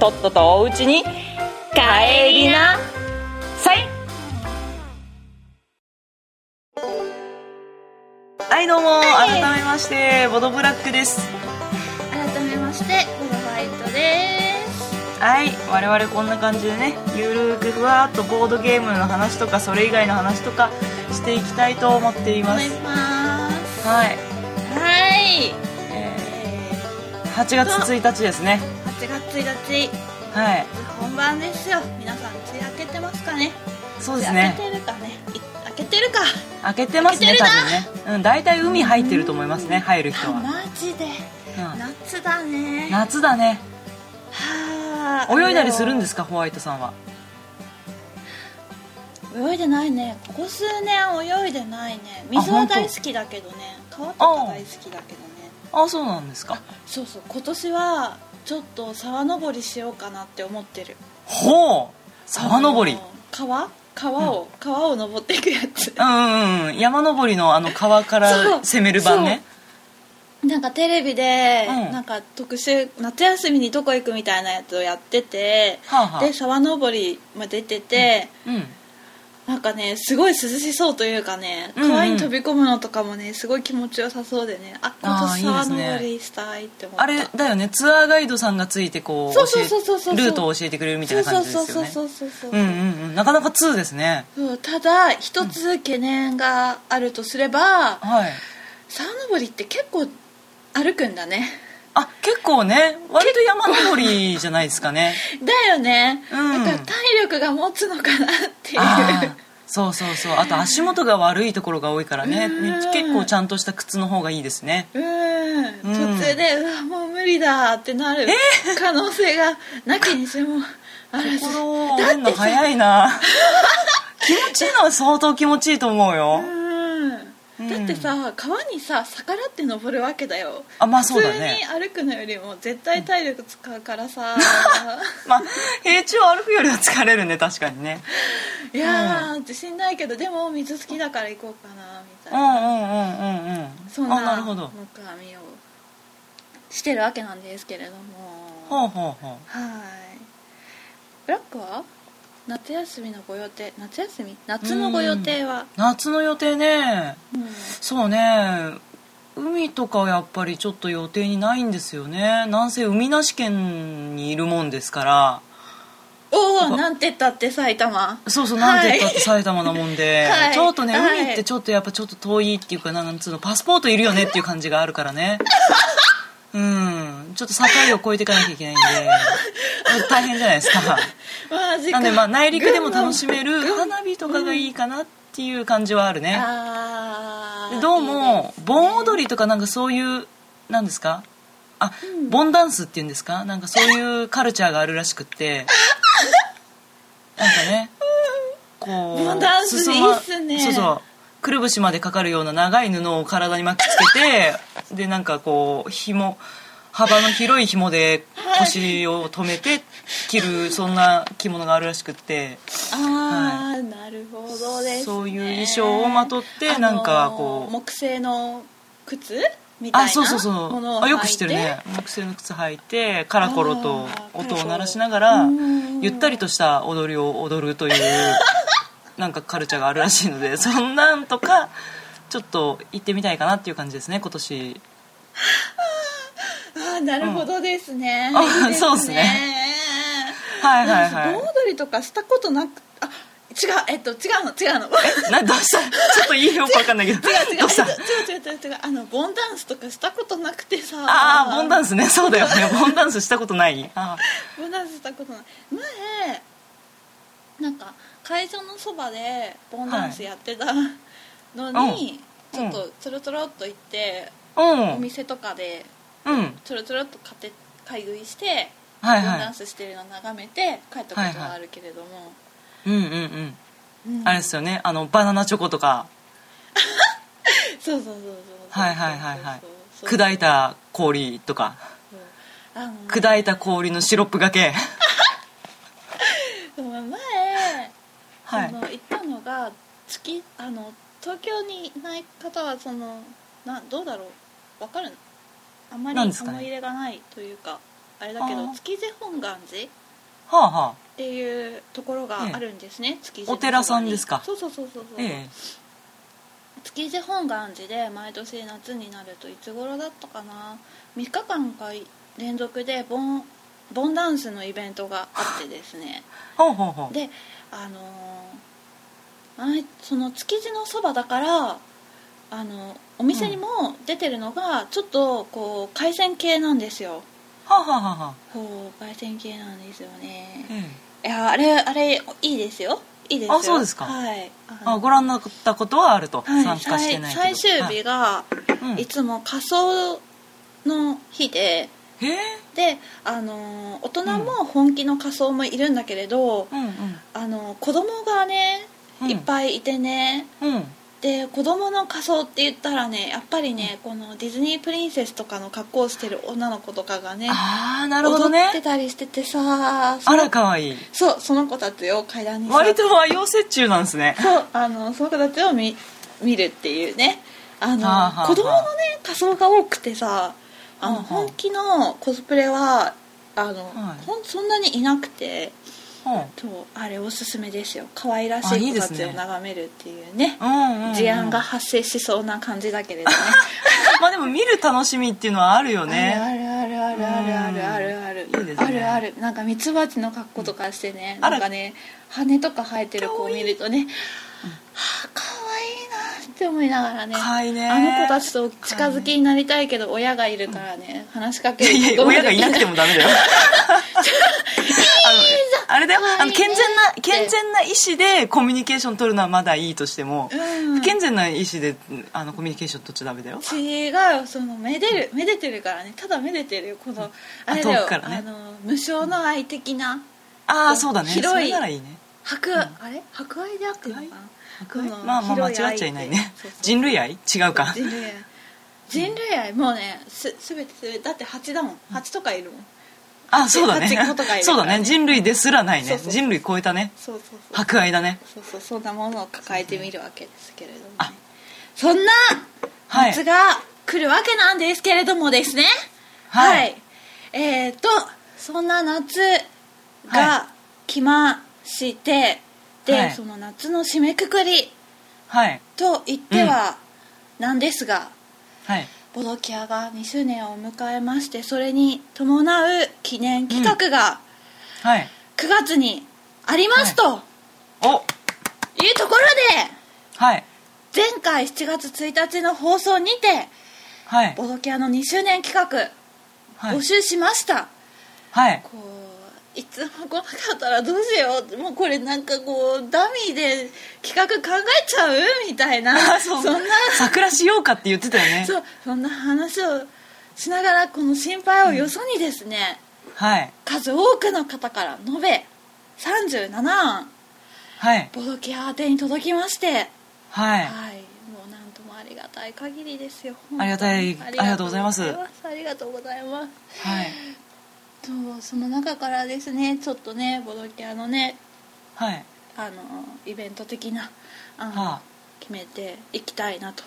とっととおうちに帰りな。さい。はいどうも。はい。改めましてボドブラックです。改めましてボドホワイトです。はい。我々こんな感じでねゆるーくふわーっとボードゲームの話とかそれ以外の話とかしていきたいと思っていまいます。はい、はい。えー、8月1日ですね8月1日はい。本番ですよ。皆さん梅雨明けてますかね。そうですね。梅雨明けてるかね。い明けてるか。開けてますね多分ね。うん大体海入ってると思いますね入る人あは、マジで。うん、夏だね。夏だね。はあ。泳いだりするんですかホワイトさんは？泳いでないね。ここ数年泳いでないね。水は大好きだけどね。川とか大好きだけどね。あそうなんですか。そうそう。今年はちょっと沢登りしようかなって思ってる。ほう沢登り。川？川を、川を登っていくやつ。うんうんうん。山登りのあの川から攻める版ね。なんかテレビで、うん。なんか特集夏休みにどこ行くみたいなやつをやってて、はあはあ。で沢登りも出てて、うんなんかねすごい涼しそうというかね川に飛び込むのとかもねすごい気持ちよさそうでねあ今あー年沢登りしたいって思った。あれだよね。ツアーガイドさんがついてこうルートを教えてくれるみたいな感じですよね。そうそうそうそうそうう。んうんうん。なかなか2ですね。ただ一つ懸念があるとすれば、はい。沢登りって結構歩くんだね。あ結構ね。割と山登りじゃないですかね。だよね、うん。だから体力が持つのかなっていうそうそうそう。あと足元が悪いところが多いからね。うん。結構ちゃんとした靴の方がいいですね。うん。うん。途中でうわもう無理だってなる可能性がなきにしもあらず。心を折れるの早いな。気持ちいいのは相当気持ちいいと思うよ。うんだってさ川にさ逆らって登るわけだよ。あまあそうだね。普通に歩くのよりも絶対体力使うからさ。まあ平地を歩くよりは疲れるね確かにね。いやー自信ないけどでも水好きだから行こうかなみたいな。うんうんうんうんうんそんなあなるほど。目論みをしてるわけなんですけれども。ほうほうほう。はい。ブラックは？夏休みのご予定夏休み？夏のご予定は？夏の予定ね。うん。そうね。海とかはやっぱりちょっと予定にないんですよね。なんせ海なし県にいるもんですから。おおなんて言ったって埼玉。そうそうなんて言ったって埼玉なもんで、はい。ちょっとねはい。海ってちょっとやっぱちょっと遠いっていうかなんつうのパスポートいるよねっていう感じがあるからね うん。ちょっと境を越えていかなきゃいけないんで。大変じゃないですか。なんでまあ内陸でも楽しめる花火とかがいいかなっていう感じはあるね。どうも盆踊りとかなんかそういうなんですか？あ、うん。盆ダンスっていうんですか？なんかそういうカルチャーがあるらしくって。なんかねこう盆ダンス裾いいっすね。そうそうくるぶしまでかかるような長い布を体に巻きつけてでなんかこう紐幅の広い紐で腰を止めて着るそんな着物があるらしくって。ああ、なるほどです、ね、そういう衣装をまとってなんかこうあのー木製の靴みたいなあそうそうそう。あよく知ってるね。木製の靴履いてカラコロと音を鳴らしながらうん。ゆったりとした踊りを踊るというなんかカルチャーがあるらしいので そんなんとかちょっと行ってみたいかなっていう感じですね今年。ああなるほどですね、うん。あいいそうっすね。はいはいはい。盆踊りとかしたことなくあ違うえっと違うの違うの。などうした？ちょっといいよくわかんないけど。違う違うどうした？違う違う違う違うあのボンダンスとかしたことなくてさ。ああボンダンススね。そうだよね。ボンダンスしたことない？あボンダンスしたことない。前なんか会場のそばでボンダンスやってたのに、うん。ちょっとつるつるっと行って、ーうん。お店とかでうん。つるつるっと買って買い食いしてはいはい。ボンダンスしてるのを眺めて帰ったことはあるけれども、うんうんうん。うん。あれですよね。あのバナナチョコとか。そうそうそうそう。はいはいはいはい。砕いた氷とか。そう。あのね砕いた氷のシロップがけ でも前、はい。その行ったのが月あの東京にいない方はそのなどうだろう？わかる？あんまり思い入れがないというかあれだけど築地本願寺っはあはあ。ていうところがあるんですね、築地のそばにお寺さんですか？そうそうそうそうそう、ええ。築地本願寺で毎年夏になるといつ頃だったかな？3日間か連続でボンボンダンスのイベントがあってですね。ほうほうほう。であのー前その築地のそばだからあのお店にも出てるのがちょっとこう海鮮系なんですよ。はあはあはあはあ。こう海鮮系なんですよね。ええ。いやあれあれいいですよ。いいですよ。あそうですか。はい。ああご覧になったことはあると、はい。参加してない最最終日がはいうん。いつも仮装の日でであのー大人も本気の仮装もいるんだけれど、うんあの子供がねうん。いっぱいいてね、うん。うんで子供の仮装って言ったらねやっぱりねこのディズニープリンセスとかの格好をしてる女の子とかがねああなるほど踊ってねたりしててさそあのらかわい。いそうその子たちを階段にさ割と和洋折衷なんですね。そうあのその子たちを見見るっていうね。あの、子供のね仮装が多くてさあの、はあはあ本気のコスプレはあの、はい。ほんそんなにいなくてうんそうあれおすすめですよ。可愛らしあいい子たちを眺めるっていうね。うんうんうん。事案が発生しそうな感じだけれどね。まあでも見る楽しみっていうのはあるよね。あるあるあるあるあるあるある。いいですね。あるある。なんかミツバチの格好とかしてね。あら。なんかね羽とか生えてる子を見るとねはあ可愛いなって思いながらねね。あの子たちと近づきになりたいけど親がいるからね話しかけるいやい親がいなくてもダメだよ。あのあれだよあの健全な健全な意思でコミュニケーション取るのはまだいいとしても、うん。不健全な意思であのコミュニケーション取っちゃダメだよ。違うよそのめでるめでてるからね。ただめでてるよこのあれだよね。あの無償の愛的なああそうだね。広いそれならいいね。博、あれ？博愛であってるのかな？まあまあ間違っちゃいないね。人類愛？違うか。人類愛。人類愛もうねすすべてすべてだって蜂だもん。蜂とかいるもん。あそうだね。ハチ子とかいるそうだね。人類ですらないね。人類超えたね。そうそうそう。博愛だね。そうそうそんなものを抱えてみるわけですけれども、ね。あ、そんなはい。夏が来るわけなんですけれどもですね。はい。えっ、とそんな夏はが来まして、で、はい。その夏の締めくくりはい。と言ってはなんですが、はい。ボドキアが2周年を迎えましてそれに伴う記念企画がはい。9月にありますとお。いうところではい。前回7月1日の放送にてはい。ボドキアの2周年企画はい。募集しました、はい。こういつも来なかったらどうしようもうこれなんかこうダミーで企画考えちゃうみたいな。あそんな。桜しようかって言ってたよね。そうそんな話をしながらこの心配をよそにですね、はい。数多くの方から延べ37案はい。ボドキア宛てに届きまして。はい。はい、もうなんともありがたい限りですよ。ありがたいありがとうございます。ありがとうございます。はいとその中からですね、ちょっとね、ボドキャのね、はい。あのイベント的な案をはあ。決めていきたいなと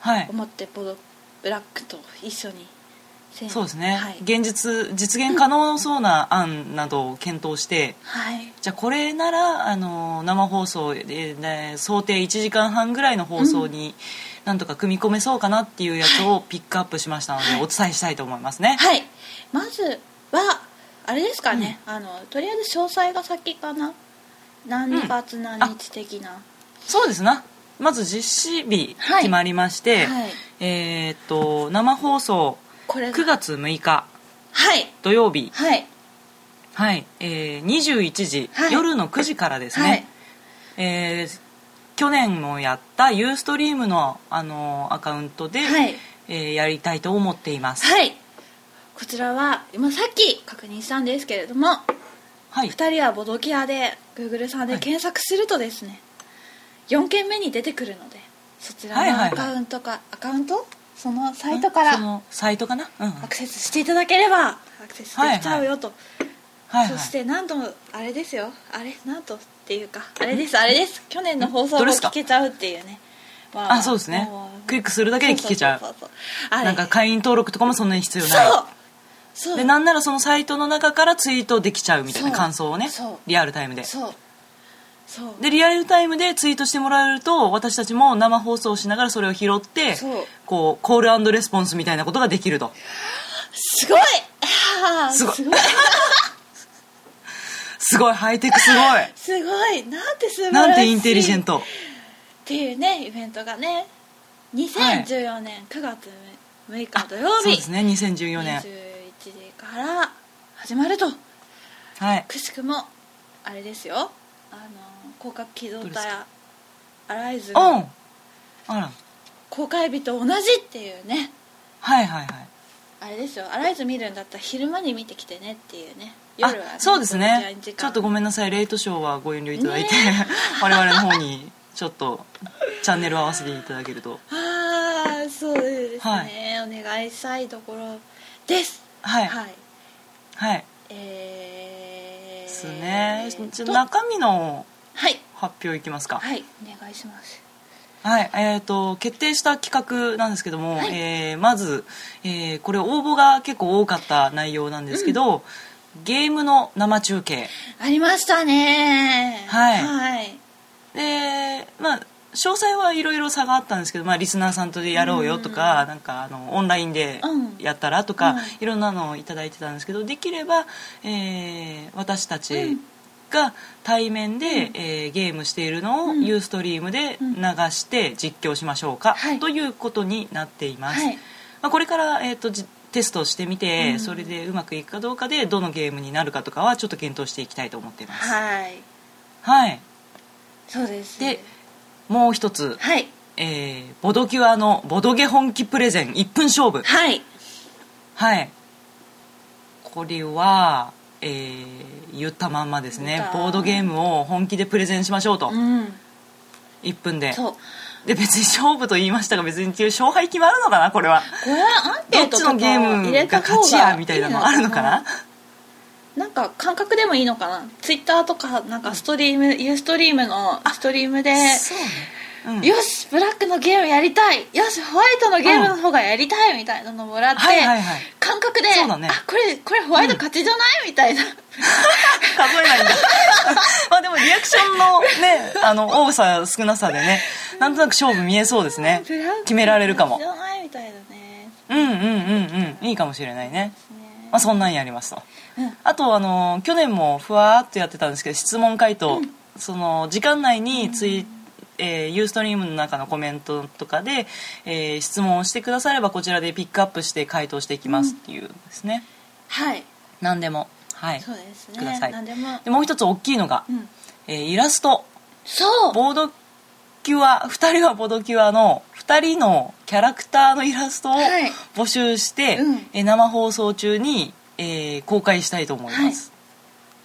はい。思って、ボドブラックと一緒にそうですね、はい、現実実現可能そうな案などを検討して、はい、じゃあこれならあの生放送で、ね想定1時間半ぐらいの放送になんとか組み込めそうかなっていうやつをピックアップしましたので、お伝えしたいと思いますね。はい、まずはあれですかね、あのとりあえず詳細が先かな。何月何日的な、そうですな。まず実施日はい。決まりまして、はい。えーっと生放送これが9月6日。はい。土曜日。はい。はい、えー、21時、はい。夜の9時からですね、はい。えー去年もやったユーストリームの、あのアカウントで、はい。えーやりたいと思っています、はいこちらは今さっき確認したんですけれどもはい。2人はボドキアで Google さんで検索するとですね、4件目に出てくるのでそちらはいはいはい。のアカウントか、アカウント？そのサイトからそのサイトかな？うんアクセスしていただければアクセスできちゃうよと、はいはいそしてなんとあれですよ。あれ？なんとっていうかあれですあれです。去年の放送も聞けちゃうっていうね。まあそうですね。クリックするだけで聞けちゃうそうそうそうそう。あれ。なんか会員登録とかもそんなに必要ない。そうでなんならそのサイトの中からツイートできちゃうみたいな感想をね。リアルタイムで。そう。そう。でリアルタイムでツイートしてもらえると私たちも生放送しながらそれを拾ってこうコールレスポンスみたいなことができると。すごい。すごい。すごい。ハイテクすごい。すごい。なんて素晴らしい。なんてインテリジェント。っていうねイベントがね。2014年9月6日土曜日、そうですね2014年21時から始まると。はい。くしくもあれですよ。あの広角機動隊アライズう。んの公開日と同じっていうね。はいはいはい。あれですよ。アライズ見るんだったら昼間に見てきてねっていうね。あ夜は、ね、そうですね。ちょっとごめんなさい。レイトショーはご遠慮いただいて、ね。我々の方にちょっとチャンネルを合わせていただけると。ああそうですね、お願いしたいところですはい。はい。はい。えー、ですね。じゃ中身のはい。発表いきますか。はい。お願いします。はい、えー、と決定した企画なんですけども、はい。えーまず、えーこれ応募が結構多かった内容なんですけど、ゲームの生中継。ありましたね。はい。はい。でまあ詳細はいろいろ差があったんですけど、まあ、リスナーさんとでやろうよとか,、なんかあのオンラインでうんやったらとか、うん。いろんなのをいただいてたんですけどできれば、えー私たうちん。が対面で、うん。えーゲームしているのをうん。ユーストリームでうん。流して実況しましょうか、はいということになっています、はい。まあ、これから、えー、とじテストしてみて、うん。それでうまくいくかどうかでどのゲームになるかとかはちょっと検討していきたいと思っています。はい。はい。そうです。でもう一つはい。えーボドキュアのボドゲ本気プレゼン1分勝負。はい。はい。これは、えー言ったまんまですね。ボードゲームを本気でプレゼンしましょうと、うん。1分で。そう。で別に勝負と言いましたが別に勝敗決まるのかなこれは。これはどっちのゲームが勝ちやみたいなのあるのかななんか感覚でもいいのかな？ツイッターとかなんかストリーム、ユーストリームのストリームでそうん、よしブラックのゲームやりたい！よしホワイトのゲームの方がやりたいみたいなのもらって、はいはいはい。感覚で、ね。あこれこれホワイト勝ちじゃない、みたいな。数えないんだ。まあでもリアクションのねあの多さ少なさでねなんとなく勝負見えそうですね。決められるかも。じゃない？みたいだね。うんうんうんうん。いいかもしれないねねまあ、そんなんやりますとうん。あとあの去年もふわーっとやってたんですけど質問回答、その時間内にツイ、えーユーストリームの中のコメントとかで、えー質問をしてくださればこちらでピックアップして回答していきますっていうですね、はい。何でも。はい。そうですね。ください。何でも。でもう一つ大きいのが、うん。えーイラスト。そう。ボードキュア2人はボードキュアの2人のキャラクターのイラストをはい。募集して、うん。えー生放送中に、えー公開したいと思います、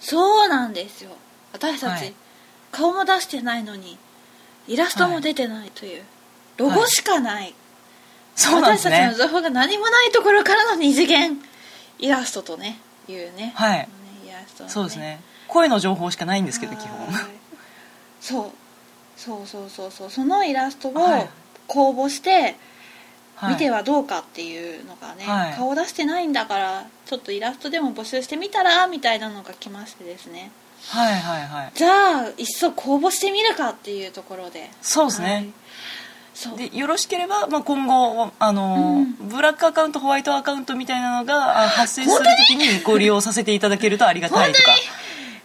そうなんですよ。私たち、はい。顔も出してないのにイラストも出てないという、ロゴしかない、そうなんですね。私たちの情報が何もないところからの二次元イラストとねいうね。はい。ねイラストのそうですね。声の情報しかないんですけど基本。はい。そうそうそうそうそう。そのイラストをはい。公募してはい。見てはどうかっていうのがね、はい。顔出してないんだからちょっとイラストでも募集してみたらみたいなのが来ましてですね。はいはいはい。じゃあいっそ公募してみるかっていうところで。そうですね、はい。そう。でよろしければ、まあ、今後あの、ブラックアカウントホワイトアカウントみたいなのがあ発生するときに？ご利用させていただけるとありがたいとか。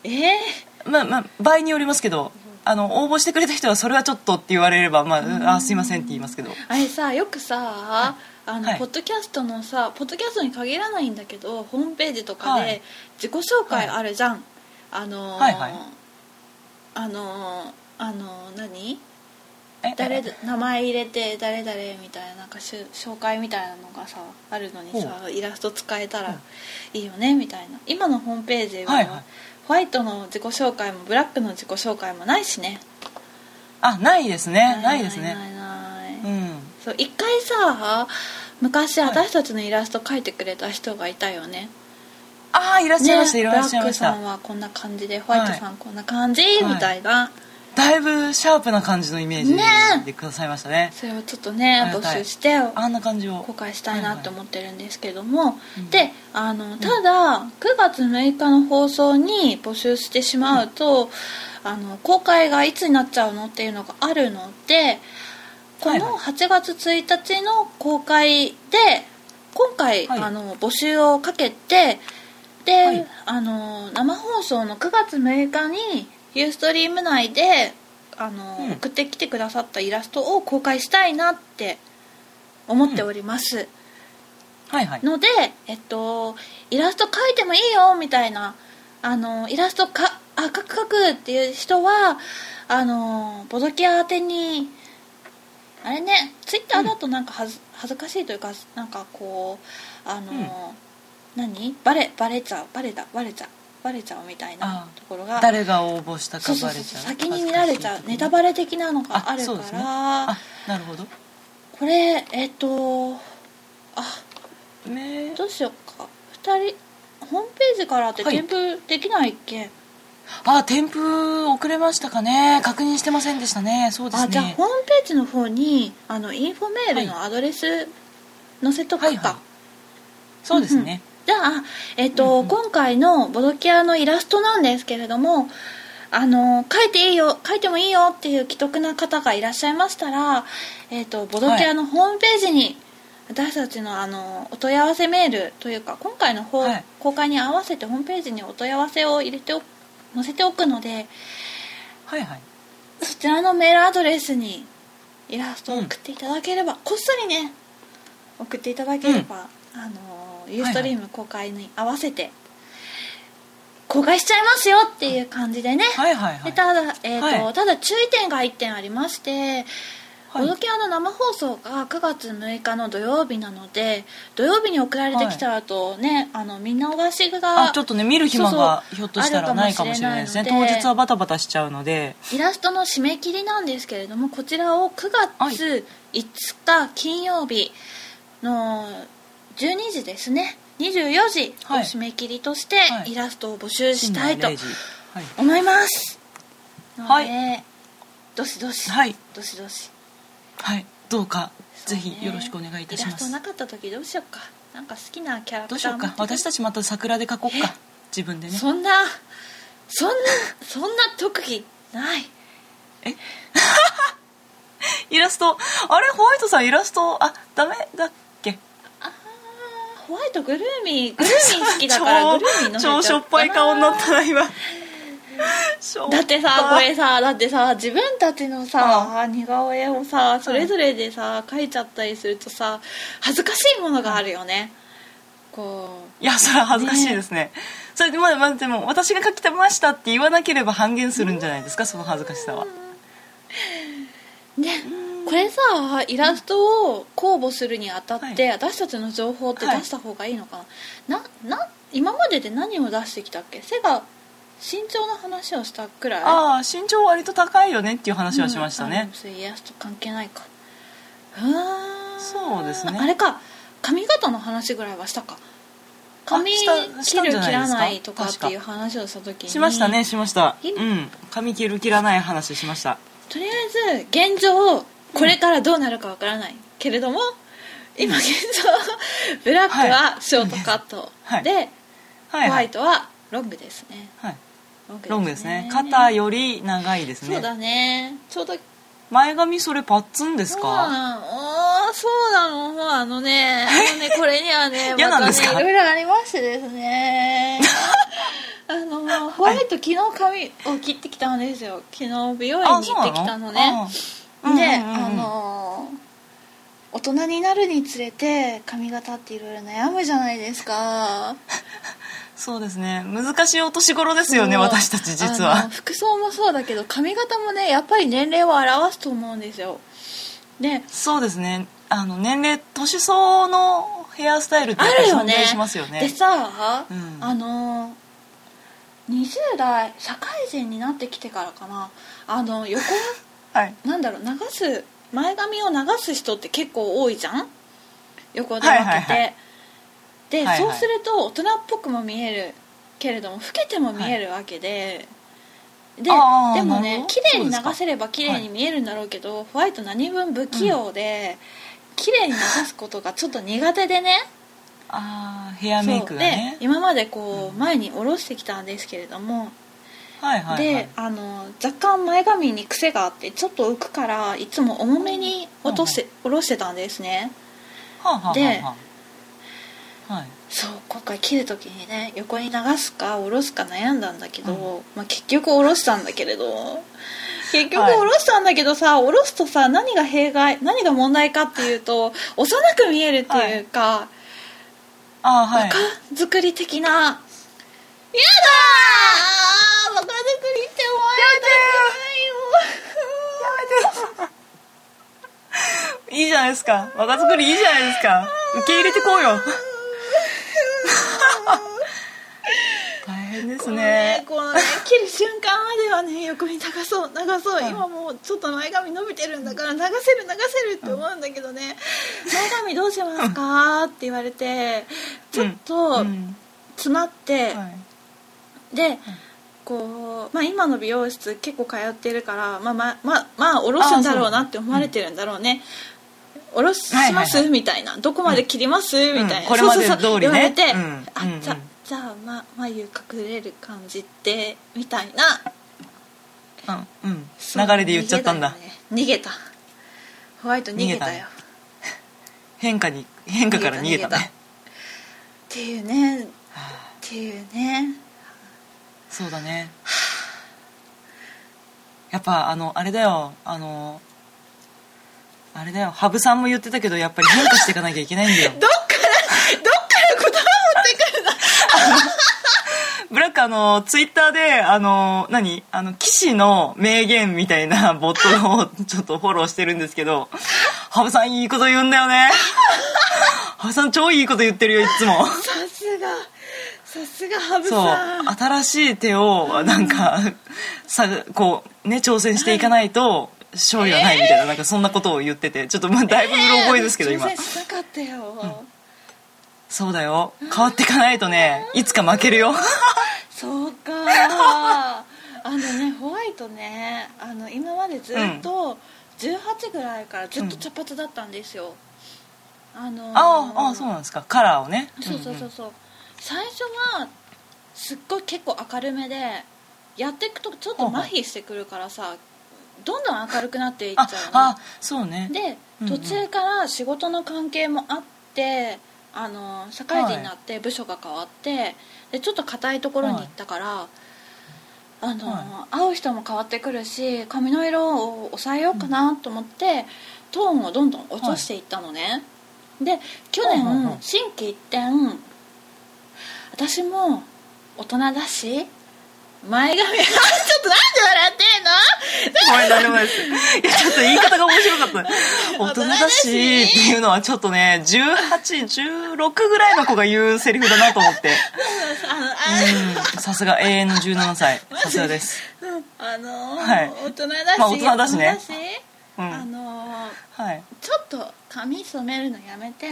えー、まあまあ場合によりますけどあの応募してくれた人はそれはちょっとって言われれば、まあ、あすいませんって言いますけど。あれさよくさあの、はい。ポッドキャストのさポッドキャストに限らないんだけどホームページとかはい。で自己紹介あるじゃん、あのーはいはい。あのーあのー何？ええ誰え名前入れて誰々みたいななんか紹介みたいなのがさあるのにさイラスト使えたらいいよねみたいな。今のホームページは、はいはいホワイトの自己紹介もブラックの自己紹介もないしね。あないですね。ないですね。ないない。ないうん。そう一回さ昔はい。私たちのイラスト描いてくれた人がいたよね。ああいらっしゃいました、いブらっしゃいました。ラックさんはこんな感じでホワイトさんこんな感じ、い。みたいなだいぶシャープな感じのイメージねでくださいましたね。それをちょっとね募集してあんな感じを。公開したいなって思ってるんですけども、うん。であのただ9月6日の放送に募集してしまうと、あの公開がいつになっちゃうのっていうのがあるのでこのはいはい。8月1日の公開で今回、はい。あの募集をかけてで、はい。あの生放送の9月6日にユーストリーム内であの、うん。送ってきてくださったイラストを公開したいなって思っております、はいはい。ので、えっと、イラスト描いてもいいよみたいなあのイラストかあ描く描くっていう人はあのボドキア宛てにあれねツイッターだとなんかはず恥ずかしいというかなんかこうあの、何？バレバレちゃう？バレだバレちゃう？バレちゃうみたいなあところが誰が応募したかバレちゃう。先に見られちゃうネタバレ的なのがあるから、あなるほど。これえっとあね。どうしようか。2人ホームページからってはい。添付できないっけ、あ添付送れましたかね。確認してませんでしたね。そうですね。あじゃあホームページの方にあのインフォメールのアドレス載せとくか、はいはい。そうですね、じゃあ、えっとうんうん今回のボドキアのイラストなんですけれどもあの書いていいよ書いてもいいよっていう既得な方がいらっしゃいましたら、えっとボドキアのホームページに、私たちのあのお問い合わせメールというか今回の方、はい。公開に合わせてホームページにお問い合わせを入れてお載せておくのではいはい。そちらのメールアドレスにイラストを送っていただければ、こっそりね送っていただければ、あのユーストリーム公開に合わせて公開しちゃいますよっていう感じでね、はいはいはい。でただ、えーとはい。ただ注意点が1点ありまして、はい。ボドキアの生放送が9月6日の土曜日なので土曜日に送られてきた後ね、あのみんなおがしがあちょっとね見る暇がひょっとしたらないかもしれないですね。当日はバタバタしちゃうので。イラストの締め切りなんですけれどもこちらを9月5日金曜日の12時ですね。24時をはい。締め切りとしてはい。イラストを募集したいと深夜0時はい。思います。ので、はい。どしどし、はい。どしどし。はい。どうかぜひよろしくお願いいたします。イラストなかった時どうしようか。なんか好きなキャラクターどうしようか。私たちまた桜で描こうか。自分でね。そんなそんなそんな特技ない。イラスト。あれ？ホワイトさんイラストあダメだ。っホワイトグルーミーグルーミー好きだから グルーミーの超しょっぱい顔になったな今。だってさこれさだってさ自分たちのさ似顔絵をさそれぞれでさ描いちゃったりするとさ恥ずかしいものがあるよね。こいやそれは恥ずかしいですね。それでまあまあでも私が書きましたって言わなければ半減するんじゃないですかその恥ずかしさは。うねこれさイラストを公募するにあたって、私たちの情報って出した方がいいのかな,、なな今までで何を出してきたっけ？背が身長の話をしたくらい？ああ身長割と高いよねっていう話はしましたうん。あねでもそれイラスト関係ないか。うーんそうですね。あれか髪型の話ぐらいはしたか？髪切る切らないとかっていう話をした時に。しましたねしました。いうん。髪切る切らない話しました。とりあえず現状これからどうなるかわからないけれども、今現状ブラックはショートカット、はい。で、はいホはい、ワイトはロングですね。はい、ロングですね。肩より長いですね。そうだね。ちょうど前髪それパッツンですか？なの。おーそうなの。もうあのねあのねこれにはね 嫌またねなんですか？いろいろありましてですね。あのホワイト昨日髪を切ってきたんですよ。昨日美容院に行ってきたのねで、あの大人になるにつれて髪型っていろいろ悩むじゃないですか。そうですね。難しいお年頃ですよね私たち実あはの服装もそうだけど髪型もねやっぱり年齢を表すと思うんですよ。でそうですね。あの年齢年相のヘアスタイルって存在しますよね。でさ、うん。あの20代社会人になってきてからかな。あの横はい。なんだろう流す前髪を流す人って結構多いじゃん？横で分けて、はいはいはい。で、はいはい。そうすると大人っぽくも見えるけれども老けても見えるわけで、であーでもね綺麗に流せれば綺麗に見えるんだろうけど、ホワイト何分不器用で、綺麗に流すことがちょっと苦手でね。ああヘアメイクがね。今までこう前に下ろしてきたんですけれども、はいはい、はい、であの若干前髪に癖があってちょっと浮くからいつも重めに落として下ろしてたんですね。はあ、はあはあではい。そう今回切る時にね横に流すか下ろすか悩んだんだけど、まあ、結局下ろしたんだけれど 結局はい下ろしたんだけどさ、下ろすとさ何が弊害何が問題かっていうと幼く見えるっていうか、ああはい。若作り的なやだー。若作りって思われたくないよいいじゃないですか。若作りいいじゃないですか。受け入れてこうよ。大変ですね。このね切る瞬間まではね横に流そう流そう、はい。今もうちょっと前髪伸びてるんだから流せる流せるって思うんだけどね、前髪どうしますかって言われてちょっとうん。詰まって、はいでこう、まあ、今の美容室結構通ってるからまあまあまあまあ下ろすんだろうなって思われてるんだろうね、下ろします、はいみたいな。どこまで切ります、みたいな、こ言われて、うん。あじゃじゃあ、ま、眉隠れる感じってみたいな。うんうん。流れで言っちゃったんだ。逃げた。ホワイト逃げたよ。変化に変化から逃げた逃げたねっていうね。っていうねそうだね。やっぱあのあれだよ。あのあれだよ。羽生さんも言ってたけどやっぱり変化していかなきゃいけないんだよ。どっからどっから言葉持ってくるの？ブラックあのツイッターであの何？あの騎士の名言みたいな ボットをちょっとフォローしてるんですけど羽生さんいいこと言うんだよね。羽生さん超いいこと言ってるよいつもさすが羽生そうさん新しい手をなんかさこうね挑戦していかないと勝利はないみたいななんかそんなことを言っててちょっとまあだいぶうろ覚えですけど今。挑戦しなかったよ、そうだよ。変わっていかないとねいつか負けるよ。そうか。あのねホワイトねあの今までずっと18ぐらいからずっと茶髪だったんですよ、あのーああああそうなんですか。カラーをね。そうそうそうそう最初はすっごい結構明るめでやっていくとちょっと麻痺してくるからさどんどん明るくなっていっちゃあうの。あそうね。でうんうん。途中から仕事の関係もあってあの社会人になって部署が変わってでちょっと硬いところに行ったから、あのは会う人も変わってくるし髪の色を抑えようかなと思って、トーンをどんどん落としていったのね、で去年、はいはいはい。心機一転私も大人だし前髪 ちょっとなんで笑ってんの？ごめん何でもないです。いやちょっと言い方が面白かった。大人だしっていうのはちょっとね1816ぐらいの子が言うセリフだなと思って。うん。さすが永遠の17歳。さすがです。うん。あのーはい。大人だし、まあ大人だしね。うん。あのーはい。ちょっと髪染めるのやめて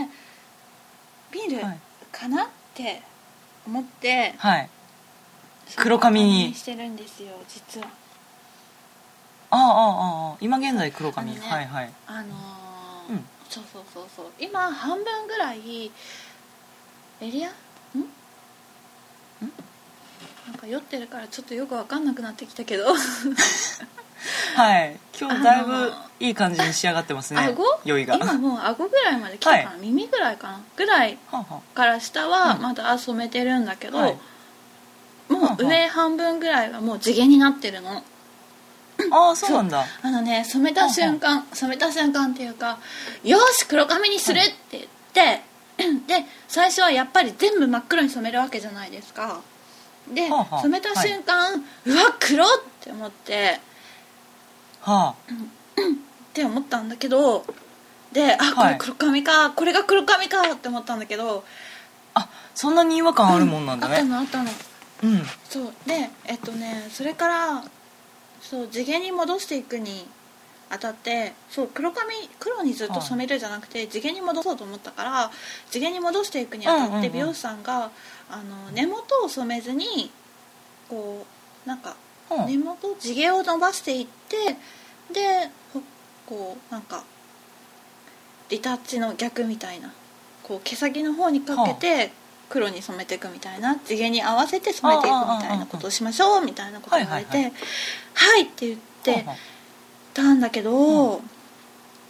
見るはい。かなって思って、はい。黒髪に。してるんですよ実は。ああああ今現在黒髪、ねはいはい。あのーうん。そうそうそうそう。今半分ぐらいエリア？ん？ん？なんか酔ってるからちょっとよく分かんなくなってきたけど。はい。今日だいぶいい感じに仕上がってますね顎？酔いが。今もう顎ぐらいまで来たかな、はい。耳ぐらいかな？ぐらいはあはから下はうん。まだ染めてるんだけど、はい。もう上半分ぐらいはもう地毛になってるの。あああそうなんだ。あのね染めた瞬間染めた瞬間っていうか「よし黒髪にする!」って言ってで最初はやっぱり全部真っ黒に染めるわけじゃないですか。で、はあはあ。染めた瞬間、うわ黒って思って。はって思ったんだけどであこはい。れ黒髪か、これが黒髪かって思ったんだけどああそんなに違和感あるもんなんだあったねのあったの。うん。そう。でえっとねそれからそう地毛に戻していくにあたってそう黒髪黒にずっと染めるじゃなくて地毛に戻そうと思ったから地毛に戻していくにあたうんうんうん。って美容師さんがあの根元を染めずにこうなんかうん。根元地毛を伸ばしていってでほこうなんかリタッチの逆みたいな。こう毛先の方にかけて黒に染めていくみたいな。地毛に合わせて染めていくみたいなことをしましょうみたいなことを言われて「はいって言ってたんだけど、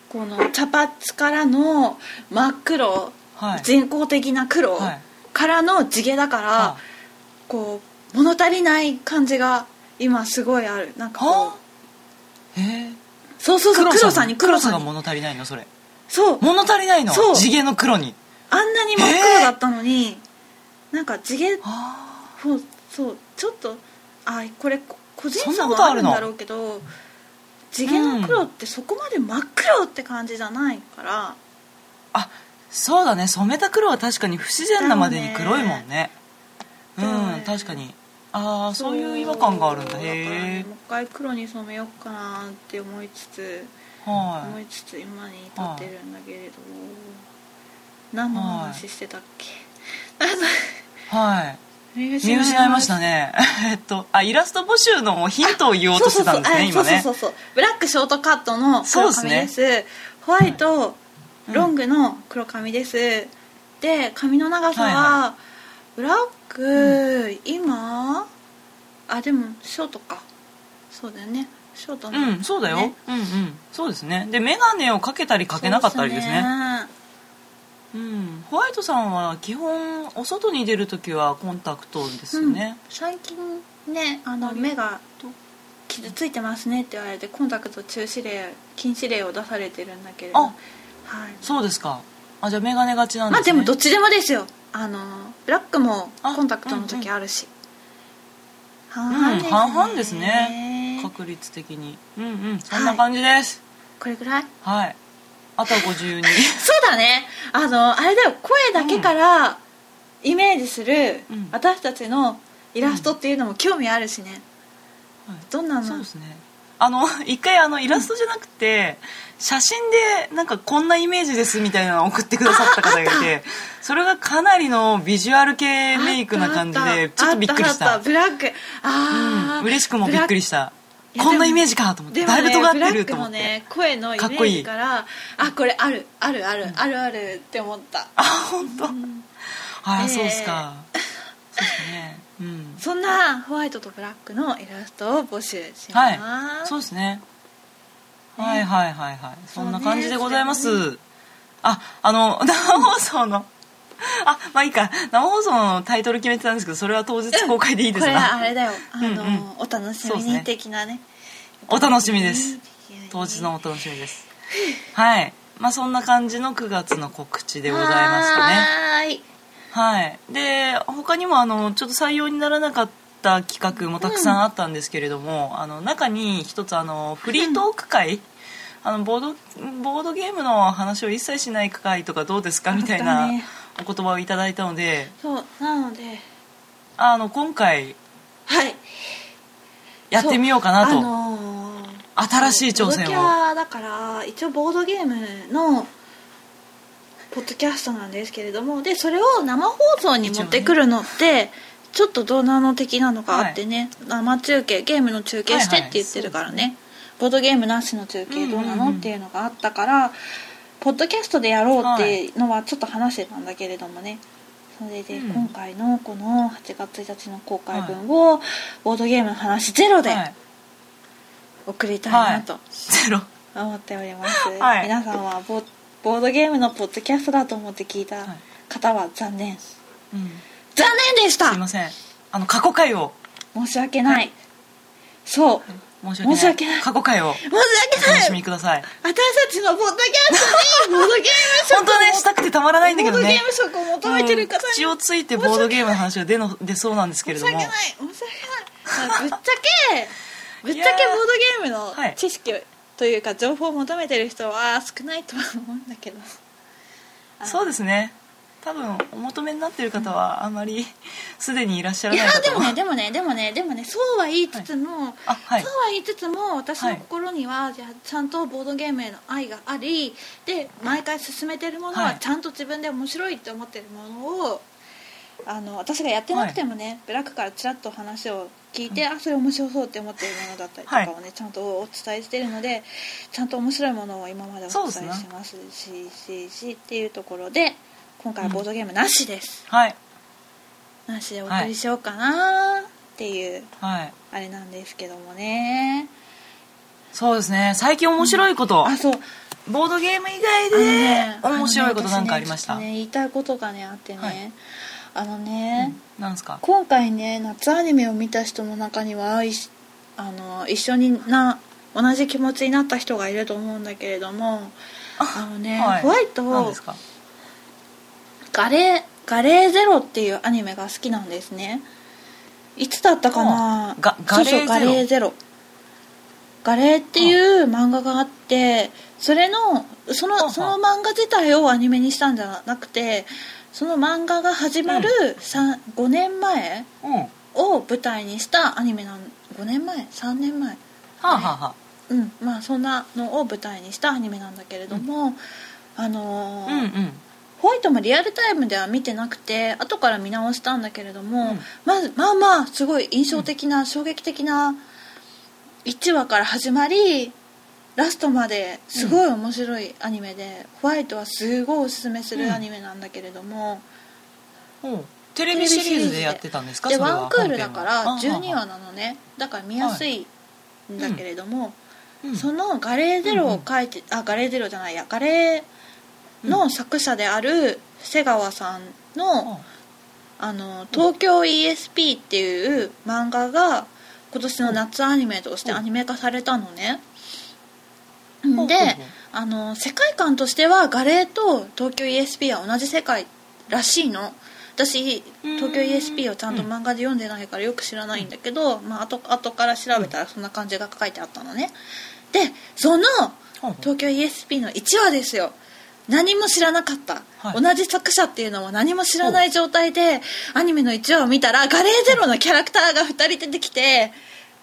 この茶髪からの真っ黒、はい。人工的な黒はい。からの地毛だから、はこう物足りない感じが今すごいある。なんかこはうそうそうそう。黒さに黒さに。さが物足りないの？それ。そう。物足りないの？そう。地毛の黒に。あんなに真っ黒だったのに、なんか地毛あそうそうちょっとあこれこ個人差もあるんだろうけど地毛の黒ってそこまで真っ黒って感じじゃないから、あそうだね。染めた黒は確かに不自然なまでに黒いもんね。ね。ん確かにああそういう違和感があるんだ。へえねもう一回黒に染めようかなって思いつつは思いつつ今に至ってるんだけれど、何の話してたっけ、い。はい見見失いましたね。えっとあイラスト募集のヒントを言おうとしてたんですね今ね。そうそうそうそう。ブラックショートカットの黒髪です。そうでホワイト、うん。ロングの黒髪です。で髪の長さは、はいはブラック、今？あでもショートか。そうだよね。ショートの、うんそうだよ、ね。うんうん。そうですね。で眼鏡をかけたりかけなかったりですね。うん、ホワイトさんは基本お外に出る時はコンタクトですよね、うん。最近ねあの目が傷ついてますねって言われてコンタクト中止令禁止令を出されてるんだけれど。あはい。そうですか。あじゃあ眼鏡がちなんまあですね。でもどっちでもですよあのブラックもあコンタクトの時あるし、半うん。々ですね,、半々ですね。確率的に。うんうん。そんな感じです。これぐらい？はい、あとは52 そうだね。あのあれだよ。声だけからイメージするうん。私たちのイラストっていうのも興味あるしね、はい。どんなの？そうですねあの一回あのイラストじゃなくて写真でなんかこんなイメージですみたいなのを送ってくださった方がいてそれがかなりのビジュアル系メイクな感じでちょっとびっくりした。ブラック。ああ、うん、嬉しくもびっくりした。こんなイメージかと思ってねだいぶ尖ってブラックると思って、もね声のイメージからあこれあるあるある、あるあるって思った。あ本当、ああ、ええそうですか。そうですねうん。そんなホワイトとブラックのイラストを募集しまはい。す、そうですね。はいはいはいはい。そんな感じでございます、そうああの 生放送の。あまあいいか。生放送のタイトル決めてたんですけどそれは当日公開でいいですこれはあかれだよ。あの、うんうん。お楽しみに的なね。お楽しみです。当当日のお楽しみです。はい。まあそんな感じの9月の告知でございましたね。はーいはい。で他にもあのちょっと採用にならなかった企画もたくさんあったんですけれども、あの中に一つあのフリートーク会、あのボードボードゲームの話を一切しない会とかどうですか？みたいあなお言葉をいただいたので。そうなので。あの今回はい。やってみようかなと、あのー新しい挑戦を。ボードキャだから一応ボードゲームのポッドキャストなんですけれどもでそれを生放送に持ってくるのって、ちょっとどうなの的なのがあってね、生中継ゲームの中継してって言ってるからね,、はいはいボードゲームなしの中継どうなの、うんうんうんっていうのがあったからポッドキャストでやろうっていうのはちょっと話してたんだけれどもね。それでうん。今回のこの8月1日の公開分をボードゲームの話ゼロではい。送りたいはない。と ゼロ。思っております、はい。皆さんはボボードゲームのポッドキャストだと思って聞いたはい。方は残念。うん。残念でした！すいません。あの過去回を。申し訳ない、そう。申し訳ない。申し訳ない。過去回を。申し訳ない。お楽しみください。私たちのポッドキャストにボードゲーム色 本当はねしたくてたまらないんだけどね。ボードゲーム色を求めてる方に。うをついてボードゲームの話が出の出そうなんですけれども。申し訳ない。申し訳ない。ぶっちゃけぶっちゃけボードゲームの知識というか情報を求めてる人は少ないとは思うんだけど。そうですね。多分お求めになってる方はあまりすでにいらっしゃらいないかとやでもねでもねでもねでもねそうは言いつつも、あはい。そうは言いつつも私の心には、じゃあちゃんとボードゲームへの愛がありで毎回進めてるものははい。ちゃんと自分で面白いって思ってるものをあの私がやってなくてもね、ブラックからちらっと話を聞いて、あそれ面白そうって思ってるものだったりとかをね、ちゃんとお伝えしてるのでちゃんと面白いものを今までお伝えしてますしししっていうところで今回はボードゲームなしです、はい。なしでお送りしようかなっていう、はい。あれなんですけどもね。そうですね。最近面白いこと、あそうボードゲーム以外ねで面白いことなんかありました、私ねね言いたいことがねあってね、はい。あのね、なんですか？今回ね夏アニメを見た人の中にはあの一緒にな同じ気持ちになった人がいると思うんだけれどもあのね、はい。ホワイトガレーガレーゼロっていうアニメが好きなんですね。いつだったかな？ガガレーゼロガレーっていう漫画があってそれのそはあのその漫画自体をアニメにしたんじゃなくてその漫画が始まるさ5年前を舞台にしたアニメなん5年前？3年前？あ、はあはあ、うん。まあそんなのを舞台にしたアニメなんだけれども、あのーうんうん。ホワイトもリアルタイムでは見てなくて後から見直したんだけれども、うん。まずまあまあすごい印象的な、衝撃的な1話から始まりラストまですごい面白いアニメで、ホワイトはすごいおすすめするアニメなんだけれども、う。んテレビシリーズでやってたんですか？でワンクールだから本編は。12話なのね。だから見やすいんだけれども、うん。そのガレーゼロを書いて、あガレーゼロじゃないや。ガレーの作者である瀬川さんの,、あの東京 ESP っていう漫画が今年の夏アニメとしてアニメ化されたのね、であの世界観としてはガレーと東京 ESP は同じ世界らしいの。私東京 ESP をちゃんと漫画で読んでないからよく知らないんだけど、まあ後後から調べたらそんな感じが書いてあったのね。でその東京 ESP の1話ですよ何も知らなかった、はい。同じ作者っていうのも何も知らない状態でアニメの1話を見たらガレーゼロのキャラクターが2人出てきて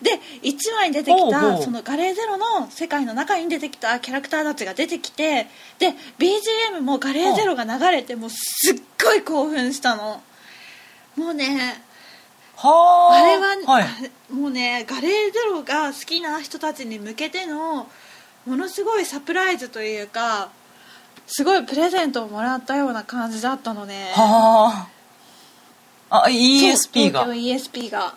で1話に出てきたそのガレーゼロの世界の中に出てきたキャラクターたちが出てきてで BGM もガレーゼロが流れてもうすっごい興奮したの。もうねはあ。あれは、はい。もうねガレーゼロが好きな人たちに向けてのものすごいサプライズというかすごいプレゼントをもらったような感じだったのね。はあ。あ ESP が。ESP が。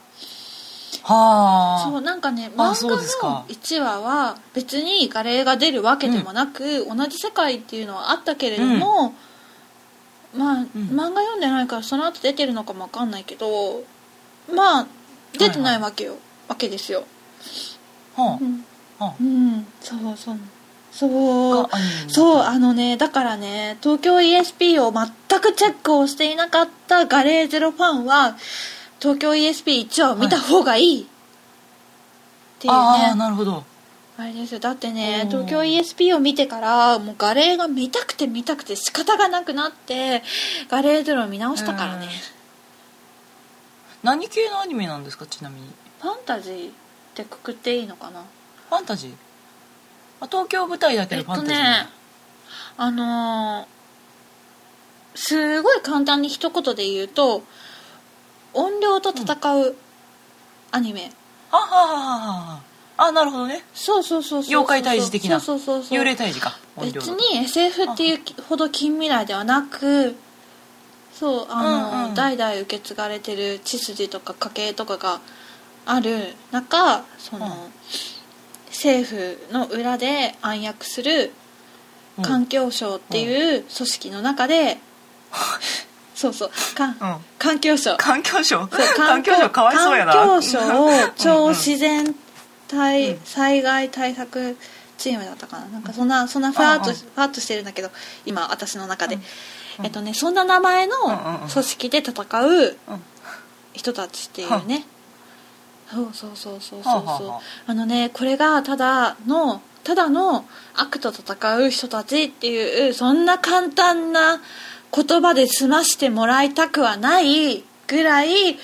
はあ。そうなんかねあ漫画の1話は別にガレーが出るわけでもなく、同じ世界っていうのはあったけれども、まあ、漫画読んでないからその後出てるのかもわかんないけどまあ出てないわけよ、わけですよはうん。あ。はうん。そうそうそう。そう。あのねだからね東京 ESP を全くチェックをしていなかったガレーゼロファンは東京 ESP1 話を見た方がいい、っていうね。ああなるほど。あれですよ。だってね東京 ESP を見てからもうガレーが見たくて見たくて仕方がなくなってガレーゼロを見直したからね。うん。何系のアニメなんですかちなみに。ファンタジーってくくっていいのかな？ファンタジー？あ東京舞台だけえっとどファンタジー、ねあのーすごい簡単に一言で言うと音量と戦うアニメ、あははははあなるほどね。そうそうそうそう妖怪退治的な。そうそうそうそう。幽霊退治か。別に SF っていうほど近未来ではなくそうあの、うんうん。代々受け継がれてる血筋とか家系とかがある中その、うん政府の裏で暗躍するうん。環境省っていう組織の中で、そうそうか、うん。環境省。環境省？そう環境省かわいそうやな。環境省を超うんうん自然対、うん。災害対策チームだったかな。なんかそんなそんなファーっとああファとしてるんだけど今私の中で、うん。えっとねそんな名前のうんうんうん。組織で戦ううん人たちっていうね、そうそうそうそうそうそう、はあはあのねこれがただのただの悪と戦う人たちっていうそんな簡単な言葉で済ましてもらいたくはないぐらい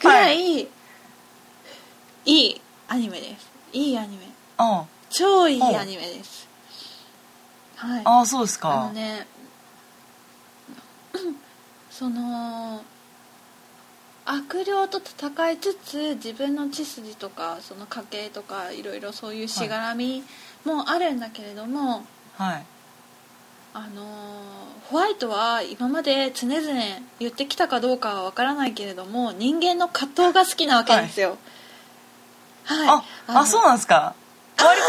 ぐらい、い、いアニメです。いいアニメ。あ超いいアニメです。はい。ああそうですあのかね その悪霊と戦いつつ自分の血筋とかその家系とかいろいろそういうしがらみもあるんだけれども、はい。あのーホワイトは今まで常々言ってきたかどうかはわからないけれども人間の葛藤が好きなわけですよ。はい、あのあそうなんですか？あーなる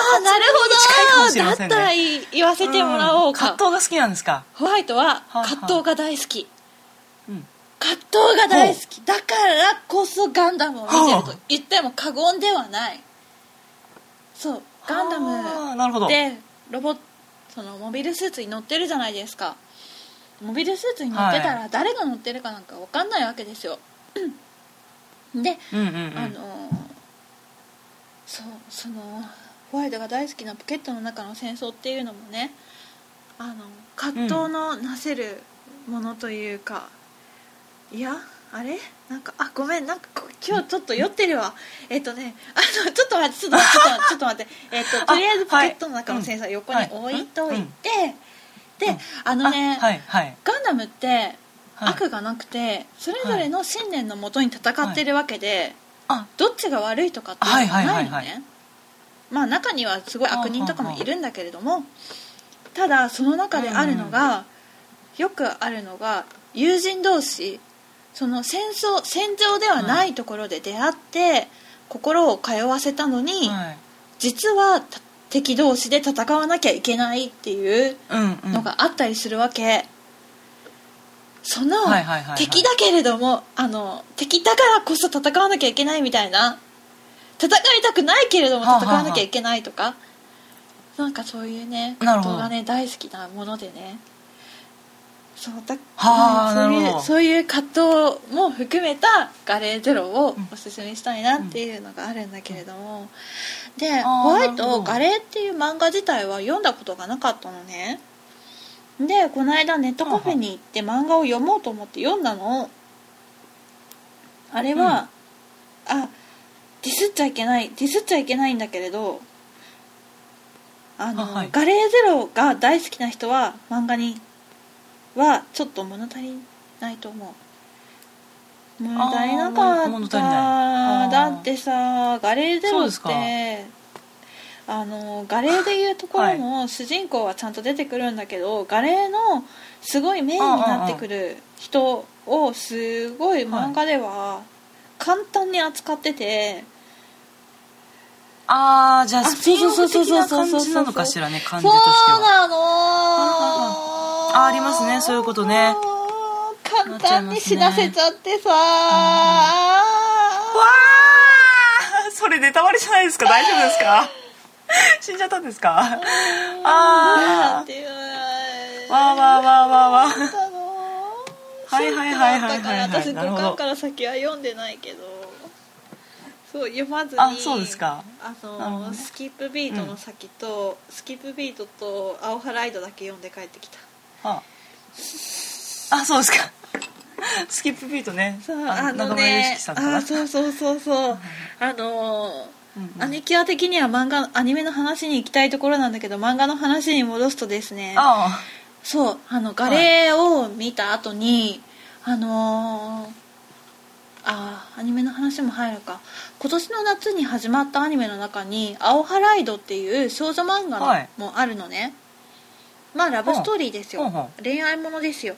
ほしれませんね。どだったらいい言わせてもらおうか、ん。葛藤が好きなんですか？ホワイトははあ葛藤が大好き、うん葛藤が大好き。だからこそガンダムを見てるはあ。と言っても過言ではない。そう。ガンダあムでロボそのモビルスーツに乗ってるじゃないですか。モビルスーツに乗ってたら誰が乗ってるかなんか分かんないわけですよ。で、うんうんうん。あのそうそのホワイトが大好きなポケットの中の戦争っていうのもねあの葛藤のなせるものというか、いやあれ？なんかあごめんなんかこ今日ちょっと酔ってるわ。えっとねあのちょっと待ってちょっと待ってちょっと待って。ちょっと待ってえっととりあえずポケットの中の戦争は横に置いといて、で、うん。あのね、ガンダムってはい。悪がなくてそれぞれの信念のもとに戦ってるわけで、あ。どっちが悪いとかっていうのはないのね。まあ中にはすごい悪人とかもいるんだけれどもただその中であるのがよくあるのが友人同士その戦争戦場ではないところで出会って心を通わせたのにはい。実はた敵同士で戦わなきゃいけないっていううんうん。のがあったりするわけ、そのはいはいはいはい。敵だけれどもあの敵だからこそ戦わなきゃいけないみたいな戦いたくないけれどもはあはあ戦わなきゃいけないとか、なんかそういうね葛藤がね大好きなものでねそうだ。そういうそういう葛藤も含めた「ガレーゼロ」をおすすめしたいなっていうのがあるんだけれども、でホワイト「ガレー」っていう漫画自体は読んだことがなかったのね。でこの間ネットカフェに行って漫画を読もうと思って読んだの。あれは、あディスっちゃいけないディスっちゃいけないんだけれどあのあはい。ガレーゼロが大好きな人は漫画にはちょっと物足りないと思う。物足りなかった。だってさガレーゼロってあのガレーでいうところの主人公はちゃんと出てくるんだけど、ガレーのすごいメインになってくる人をすごい漫画では簡単に扱ってて、ああじゃああスピンオフ的な感じなのかしらね感じとしては。そうなのあありますねそういうことね。簡単に死なせちゃってさ、わあそれネタバレじゃないですか？大丈夫ですか？死んじゃったんですか？なああわあわあわあわあわあはいはいはいはいはいはい私なるほど。5巻から先は読んでないけど。そう読まずにあそうですか。あのね。スキップビートの先と、スキップビートと青ハライドだけ読んで帰ってきたあ。あそうですか。スキップビートね。そうああのねあそうそうそうそう。あのうんうん。兄貴は的には漫画アニメの話に行きたいところなんだけど漫画の話に戻すとですね。あそうあのガレーを見た後に、あのーあーアニメの話も入るか。今年の夏に始まったアニメの中に「青ハライド」っていう少女漫画もあるのね、まあラブストーリーですよ、恋愛ものですよ。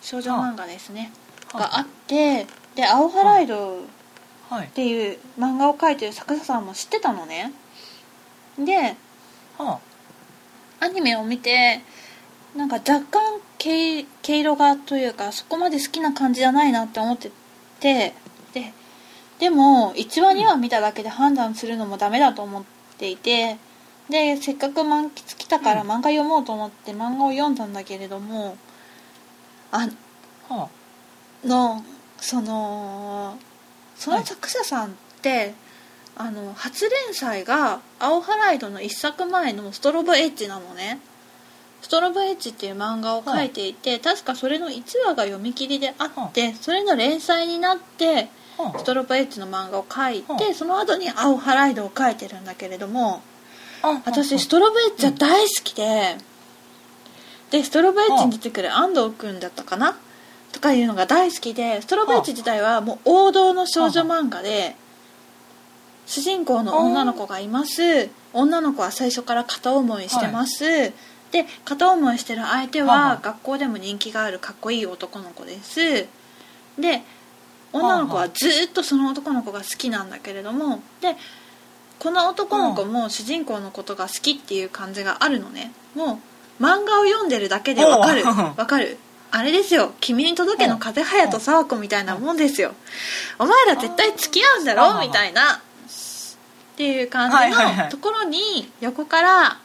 少女漫画ですね、はあがあってで「青ハライド」っていう漫画を描いてる作者さんも知ってたのね。ではアニメを見てなんか若干毛毛色がというかそこまで好きな感じじゃないなって思っててでででも1話2話見ただけで判断するのもダメだと思っていてでせっかく満喫来たからうん。漫画読もうと思って漫画を読んだんだけれどもあはのそのその作者さんって、あの初連載が「青ハライド」の1作前の「ストロボエッジ」なのね。ストロボエッジっていう漫画を描いていて、確かそれの1話が読み切りであって、それの連載になってあ。はストロボエッジの漫画を描いて、はあ。その後に「青ハライド」を描いてるんだけれどもあ私ストロボエッジは大好きで、でストロボエッジに出てくる安藤君だったかな？とかいうのが大好きでストロボエッジ自体はもう王道の少女漫画で主人公の女の子がいます。女の子は最初から片思いしてます、で片思いしてる相手は学校でも人気があるかっこいい男の子です。で女の子はずーっとその男の子が好きなんだけれどもでこの男の子も主人公のことが好きっていう感じがあるのね。もう漫画を読んでるだけでわかる。わかる。あれですよ「君に届け」の風早と沢子みたいなもんですよ。お前ら絶対付き合うんだろ？みたいな。っていう感じのところに横から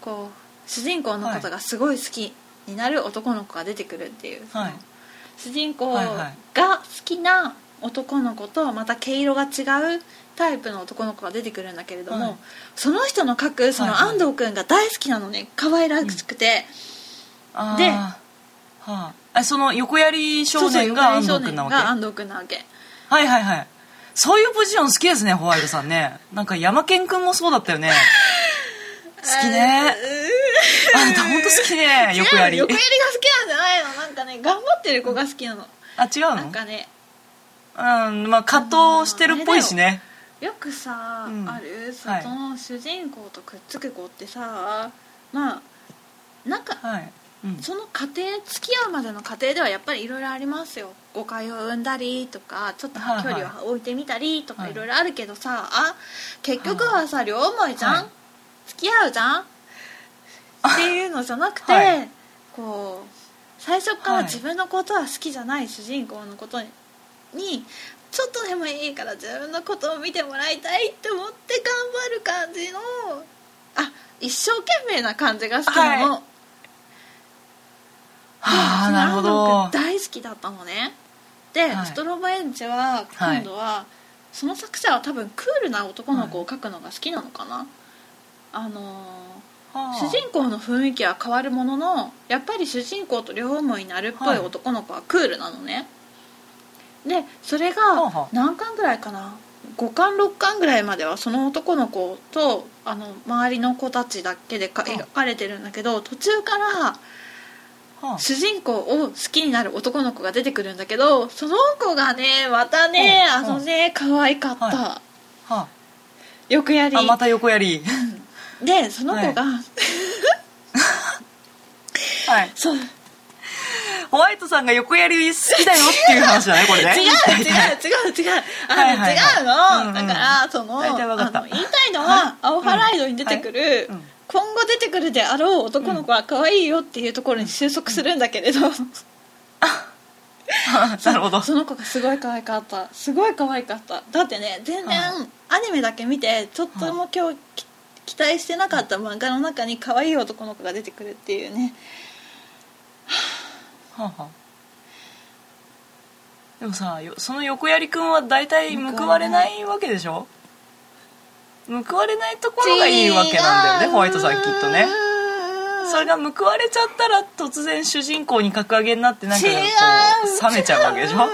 こう主人公のことがすごい好きになる男の子が出てくるっていう、はい。主人公が好きな男の子とまた毛色が違うタイプの男の子が出てくるんだけれども、はい。その人の描くその安藤君が大好きなのね。可愛らしくて、あでーはああその横槍少年が安藤君なわけ？が安藤君なわけ。はいはいはい。そういうポジション好きですねホワイトさんね。なんか山健君もそうだったよね。好きね。あんた本当好きね 横槍横槍が好きなんじゃないの？なんかね頑張ってる子が好きなの。あ違うの？なんかね。うんまあ葛藤してるっぽいしねよくさ、うん。あるそはい。の主人公とくっつく子ってさまあなんかはい、うん、その過程付き合うまでの過程ではやっぱりいろいろありますよ。誤解を生んだりとかちょっとはいはい距離を置いてみたりとかはいい。ろいろあるけどさ、あ結局はさ両思いじゃん、はい。付き合うじゃん？っていうのじゃなくて、はい。こう最初からはい。自分のことは好きじゃない主人公のことにちょっとでもいいから自分のことを見てもらいたいって思って頑張る感じのあ一生懸命な感じが好きなの、はい。はあなるほ安ど。大好きだったのね。で、はい。ストロボエンチは今度は、その作者は多分クールな男の子を描くのが好きなのかな、あの主人公の雰囲気は変わるもののやっぱり主人公と両思いになるっぽい。男の子はクールなのね、でそれが何巻ぐらいかな？5巻6巻ぐらいまではその男の子とあの周りの子たちだけで描かれてるんだけど途中からはあ。主人公を好きになる男の子が出てくるんだけどその子がねまたねうんあのね可愛かった、ははよくやり。ああまた横槍でその子が、はい。そうホワイトさんが横槍好きだよっていう話だねこれね。違う違う違う違う。あの、はいはいはい。違うの、うんうん。だからその大体わかった。あの言いたいのは青ハライドに出てくる、はい。うん。今後出てくるであろう男の子は可愛いよっていうところに収束するんだけれど、なるほど。その子がすごい可愛かった。すごい可愛かった。だってね全然はアニメだけ見てちょっとも今日き期待してなかった漫画の中に可愛い男の子が出てくるっていうね。はあはあでもさよその横槍くんは大体報われないわけでしょ？報われないところがいいわけなんだよねホワイトさんきっとね。それが報われちゃったら突然主人公に格上げになってなんかこ違う。う冷めちゃうわけでしょ？彼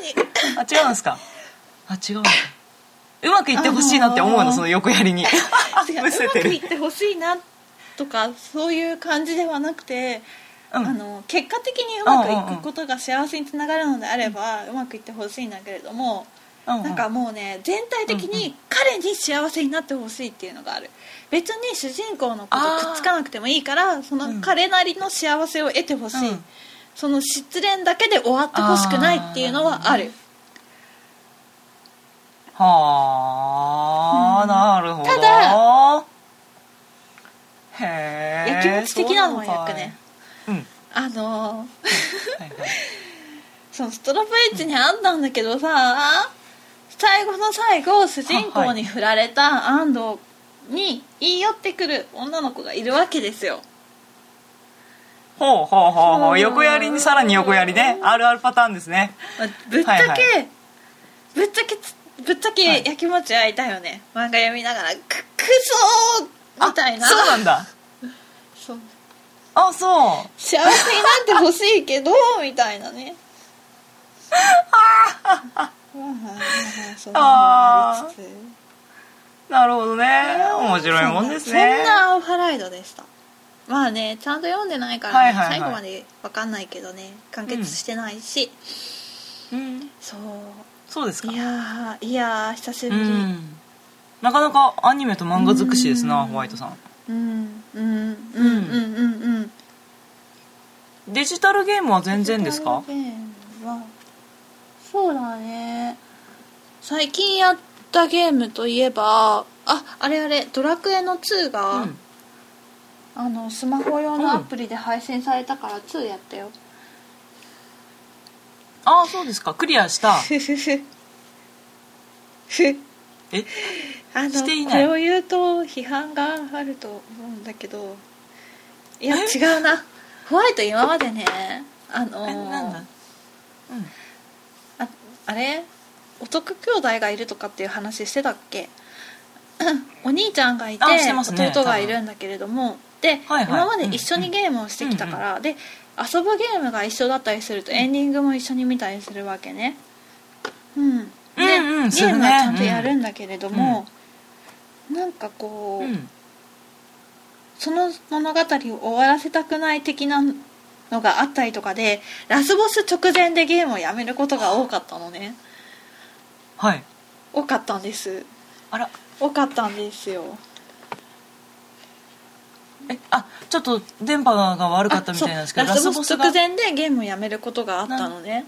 に。あ違うんですか？あ違ううまくいってほしいなって思うあのその横槍に。違ううまくいってほしいなとかそういう感じではなくて、うん。あの結果的にうまくいくことが幸せにつながるのであれば、うまくいってほしいんだけれども、うんうん。なんかもうね全体的に彼に幸せになってほしいっていうのがある。別に主人公の子とくっつかなくてもいいからその彼なりの幸せを得てほしい、うん。その失恋だけで終わってほしくないっていうのはある。はあ、うん。なるほど。ただへえやきもち的なのはそうやくね。うんあのそのストロボエッジにあったんだけどさス最後の最後主人公に振られた安藤に言い寄ってくる女の子がいるわけですよ。ほうほうほうほそう。う横やりにさらに横やりね。あるあるパターンみね。まあぶっちゃけ、はいはぶっちゃけつぶっちゃけはい。やきもち焼いたよね、漫画読みながらくくそーみたいな。あそうなんだあそう。幸せになってほしいけど みたいなね。ありつつなるほどね。面白いもんですね。そんなアオハライドでした。まあねちゃんと読んでないから、ねはいはいはい。最後まで分かんないけどね完結してないし、うん。そう。そうですか。いやーいやー久しうぶり。ん。なかなかアニメと漫画尽くしですなうんホワイトさん。うんうん。うん。うん。うん。うん。デジタルゲームは全然ですか？デジタルゲームはそうだね。最近やったゲームといえばああれあれ「ドラクエの2が」うん。あのスマホ用のアプリで配信されたから2やったよ。ああそうですか。クリアした。ふふふふえ？あのしていこれを言うと批判があると思うんだけどいやえ？違うな。ホワイト今までねあのえなんだ？うん。ああれ？男兄弟がいるとかっていう話してたっけ？お兄ちゃんがいて、あしてますね弟がいるんだけれども。で、はいはい。今まで一緒にゲームをしてきたから、で遊ぶゲームが一緒だったりするとエンディングも一緒に見たりするわけね。うんで、うんゲームはちゃんとやるんだけれども、なんかこう、うん。その物語を終わらせたくない的なのがあったりとかでラスボス直前でゲームをやめることが多かったのね。はい。多かったんです。あら。多かったんですよ。えあちょっと電波が悪かったみたいなんですけどラスボスが直前でゲームをやめることがあったのね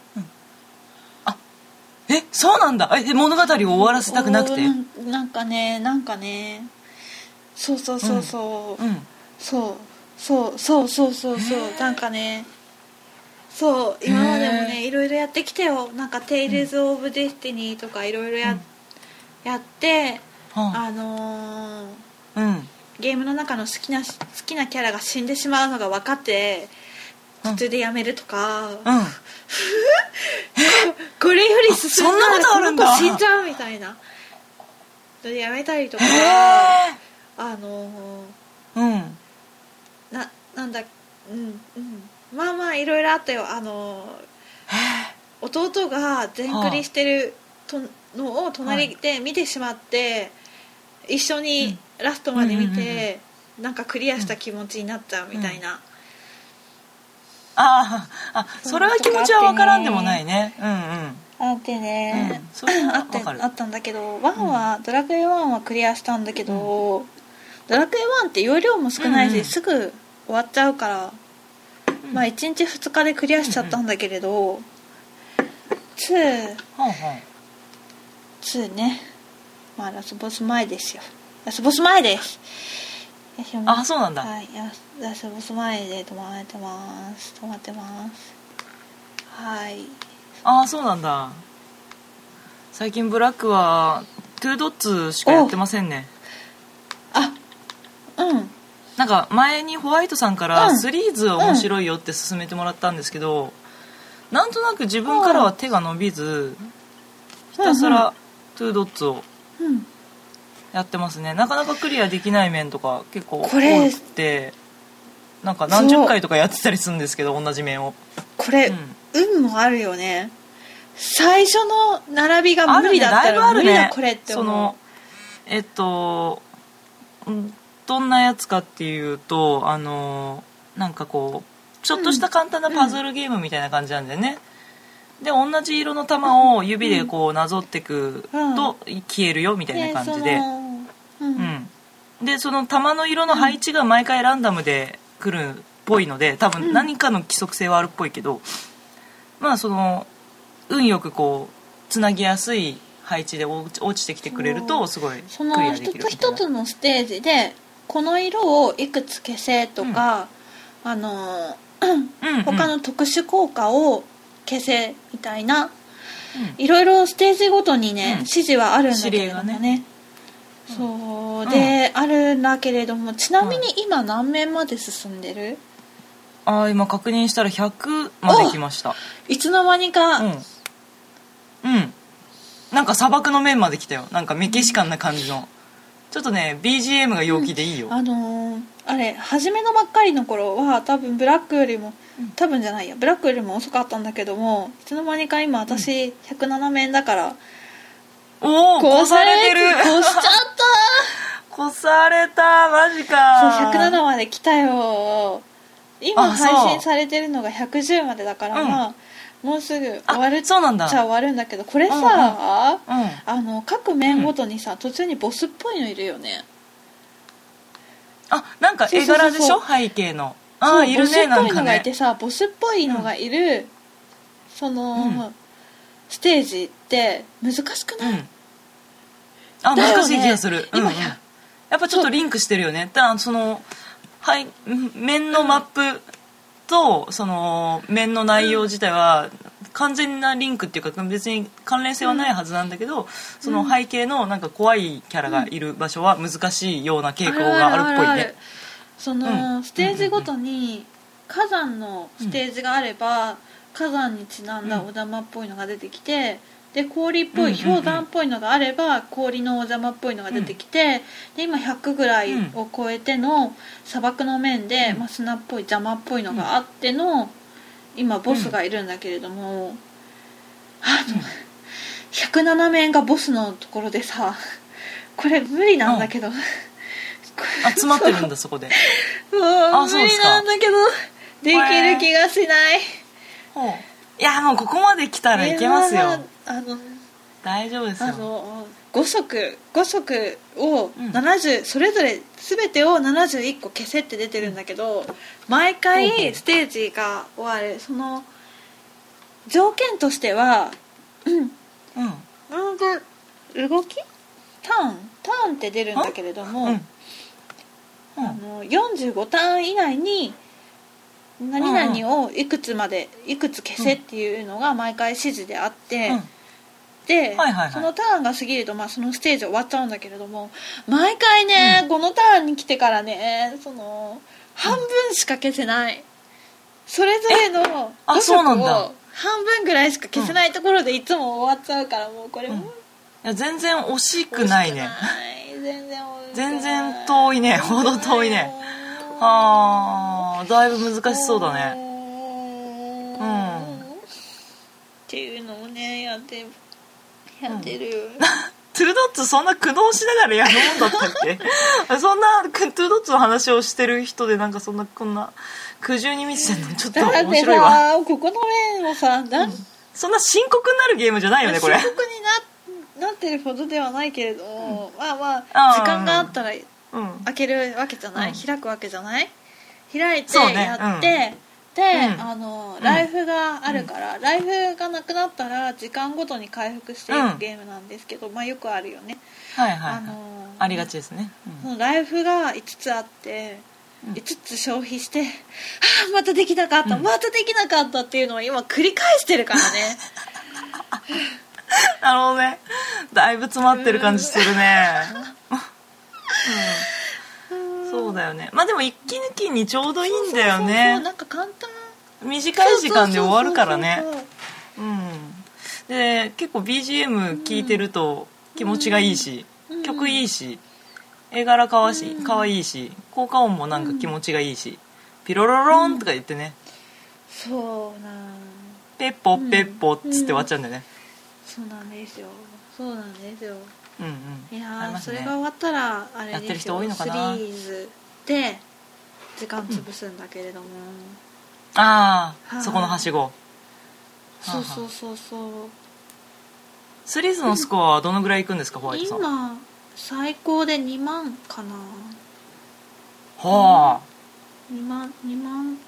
えそうなんだ。え物語を終わらせたくなくて？なんかねなんかね。そうそうそうそう、うんそう。そうそうそうそうそう。なんかね。そう今までもねいろいろやってきてよ。なんか「テイルズ・オブ・デスティニー」とかいろいろや,、うん。やってはあのーあうん。ゲームの中の好きな好きなキャラが死んでしまうのが分かってうん途中でやめるとか、うん。これより進んそんなこと死んじゃうみたいな。それでやめたりとか。あのうん。ーななんだうんうん。まあまあいろいろあったよ。あのー弟が全クリしてるとのを隣で見てしまって、一緒にラストまで見て、なんかクリアした気持ちになっちゃうみたいな、あああそれは気持ちは分からんでもないね。うんうん。あってね、うん。あってあったんだけど1は、ドラクエ1はクリアしたんだけど、ドラクエ1って容量も少ないし、うんうん。すぐ終わっちゃうから、まあ1日2日でクリアしちゃったんだけれど、2, はあは2ね。まあラスボス前ですよ。ラスボス前ですあそうなんだ。はい。ララスボス前で止まってます。止まってます。はい。ああそうなんだ。最近ブラックは Two Dots しかやってませんね。あうん。なんか前にホワイトさんからうん。 Threes 面白いよって勧めてもらったんですけど、なんとなく自分からは手が伸びずひたすら Two Dots をうんやってますね。なかなかクリアできない面とか結構多くてなんか何十回とかやってたりするんですけど同じ面を。これ、運もあるよね。最初の並びが無理だったら無理あるね。だこれって思そうのえっとうんどんなやつかっていうとあのなんかこうちょっとした簡単なパズルゲームみたいな感じなんだよね、で同じ色の玉を指でこうなぞってくと消えるよみたいな感じで、そのうん。うん、でその玉の色の配置が毎回ランダムで来るっぽいので多分何かの規則性はあるっぽいけど、まあその運よくこうつなぎやすい配置で落ちてきてくれるとすごいクそリアでの一つ一つのステージでこの色をいくつ消せとか、あのうんうん。他の特殊効果を消せみたいな。いろいろステージごとにね、うん。指示はあるんだけれどもね。指令そう。うん。で、あるんだけれどもちなみに今何面まで進んでる？ああ今確認したら100まで来ました。いつの間にか、うん。うん。なんか砂漠の面まで来たよ。なんかメキシカンな感じのちょっとね BGM が陽気でいいよ、あのーあれ初めのばっかりの頃は多分ブラックよりもうん。多分じゃないやブラックよりも遅かったんだけどもいつの間にか今私107面だからおお越されてる。越しちゃっ越 されたマジたか。そう107まで来たよ。今配信されてるのが110までだから、うん。まあもうすぐ終わるそうなんだ。ゃ終わるんだけどこれさ、うんうん。うんあの各面ごとにさ、途中にボスっぽいのいるよね。あなんか絵柄でしょ？背景の。ああいるボスっぽいのねなんかね。がいてさボスっぽいのがいる、その、うん。ステージって難しくない、うん。あね。難しい気がする、今うんうん。や。っぱちょっとリンクしてるよね。だそのはい面のマップとその面の内容自体は完全なリンクっていうか別に関連性はないはずなんだけど、その背景のなんか怖いキャラがいる場所は難しいような傾向があるっぽいね。その、うん。ステージごとに火山のステージがあれば、火山にちなんだお邪魔っぽいのが出てきて、で氷っぽい氷山っぽいのがあれば氷のお邪魔っぽいのが出てきて、で今100ぐらいを超えての砂漠の面で、うん。まあ、砂っぽい邪魔っぽいのがあっての今ボスがいるんだけれども、あの、107面がボスのところでさこれ無理なんだけど、あ詰まってるんだそこで。もう。無理なんだけどできる気がしない。いやもうここまで来たらいけますよ、まああの大丈夫ですあよの5色5色をうん。70、それぞれ全てを71個消せって出てるんだけど毎ほうほ回う。ステージが終わる。その条件としてはうん。うん。うんと動き？ターン。ターンって出るんだけれども、うん。うん。あの45ターン以内に何々をいくつまでいくつ消せっていうのが毎回指示であって、うん。で、はいはいはい。そのターンが過ぎると、まあ、そのステージ終わっちゃうんだけれども毎回ね、このターンに来てからねその半分しか消せない、それぞれのあ5そうなんだ。色を半分ぐらいしか消せないところでいつも終わっちゃうからもうこれも、うん。いや全然惜しくないね。全然全然遠いね。ほど遠いね。あーだいぶ難しそうだね。うん。っていうのをねやってやってる、トゥルドッツそんな苦悩しながらやるもんだったっけ？そんなトゥルドッツの話をしてる人でなんかそんなこんな苦渋に満ちてるのちょっと面白いわ。さここの面をさな、そんな深刻になるゲームじゃないよねこれ。深刻にななってるほどではないけれども、まあまあ時間があったらうん。開けるわけじゃない、うん。開くわけじゃない？開いてやって、で、うん。あのん。ライフがあるから、ライフがなくなったら時間ごとに回復していくうん。ゲームなんですけど、まあよくあるよね、はいはい、はい。あのありがちですね、うん。そのライフが5つあってうん。5つ消費して、はあまたできなかった、うん。またできなかったっていうのを今繰り返してるからね。なるほどね。だいぶ詰まってる感じするね、うん、そうだよね。まあでも一気抜きにちょうどいいんだよそうそうなんか簡単。短い時間で終わるからね。そうん。で結構 BGM 聴いてると気持ちがいいし、うん。曲いいし絵柄かわしうん。かわいいし効果音もなんか気持ちがいいし、ピロロロンとか言ってね、そうなん。ペッポペッポっつって終わっちゃうんだよね。そうなんですよ。そうなんですよ。うんうん。いやね。それが終わったらあれやってる人多いのかな。シリーズで時間潰すんだけれども、ああ、はい。そこのはしご。そうそうそうそう。スリーズのスコアはどのぐらいいくんですかホワイトさん。は今最高で2万かな。あ。2万2万？ん？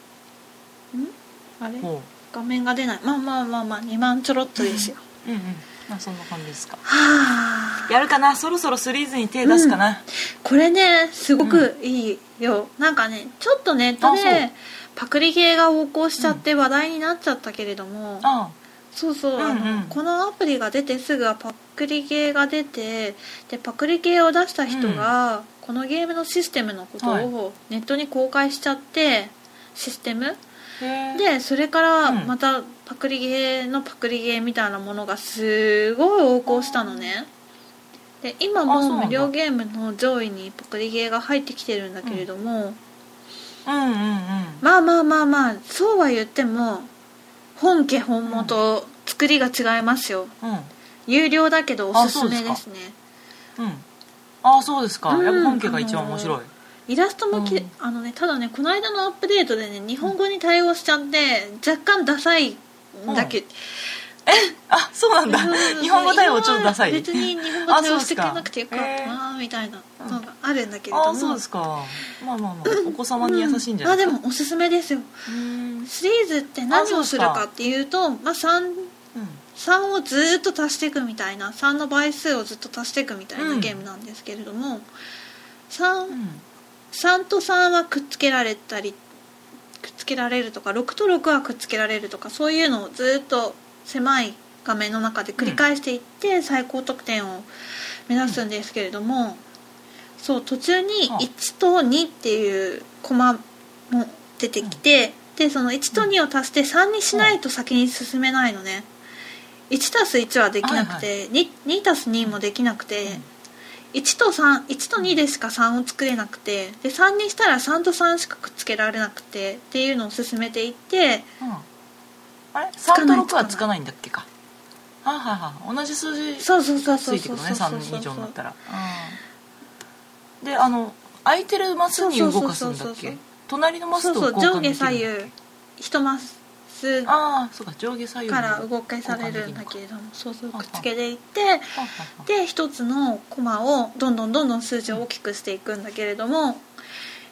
あれ？ほ画面が出ない。まあまあまあまあ2万ちょろっとですよ、ううんうんまあそんな感じですか。はあ。やるかな？そろそろスリーズに手出すかな、これねすごくいいよ、なんかねちょっとネットでパクリ系が横行しちゃって話題になっちゃったけれども、あそうそう、あのうん。うんこのアプリが出てすぐはパクリゲーが出てでパクリゲーを出した人が、このゲームのシステムのことはい。をネットに公開しちゃってシステム？でそれからうん。またパクリゲーのパクリゲーみたいなものがすごい横行したのね。で今も無料ゲームの上位にパクリゲーが入ってきてるんだけれども、うんうんうん。まあまあまあまあそうは言っても本家本元、作りが違いますよ。うん。有料だけどおすすめですね。うん。ああそうですか、うん。やっぱ本家が一番面白い、イラストもき、うん。あのねただねこの間のアップデートでね日本語に対応しちゃって若干ダサいんだけど、あそうなんだ。うん日本語対応ちょっとダサい。別に日本語対応してくれなくてよかったなみたいなのがあるんだけれども、ああそうですか。まあまあまあお子様に優しいんじゃないですか、あでもおすすめですよ。うん。シリーズって何をするかっていうとまあ、3, 3をずーっと足していくみたいな3の倍数をずっと足していくみたいなゲームなんですけれども、3, うん。3と3はくっつけられたりくっつけられるとか6と6はくっつけられるとかそういうのをずっと狭い画面の中で繰り返していって最高得点を目指すんですけれども、そう途中にはあ。1と2っていうコマも出てきて、でその1と2を足して3にしないと先に進めないのね。1たす1はできなくて、2, 2たす2もできなくて、1と31と2でしか3を作れなくてで3にしたら3と3しかくっつけられなくてっていうのを進めていってうん。あれ？かない3と6はつかないんだっけか。はいはいはい同じ数字そうそうそうつそういてくるねそうそう3以上になったら。うん。であの空いてるマスに動かすんだっけ？そうそうそうそう隣のマスとそうそう交換できる上下左右。1マス。ああそうか上下左右から動かされるんだけれどもそうそうくっつけていってで一つのコマをどんどんどんどん数字を大きくしていくんだけれども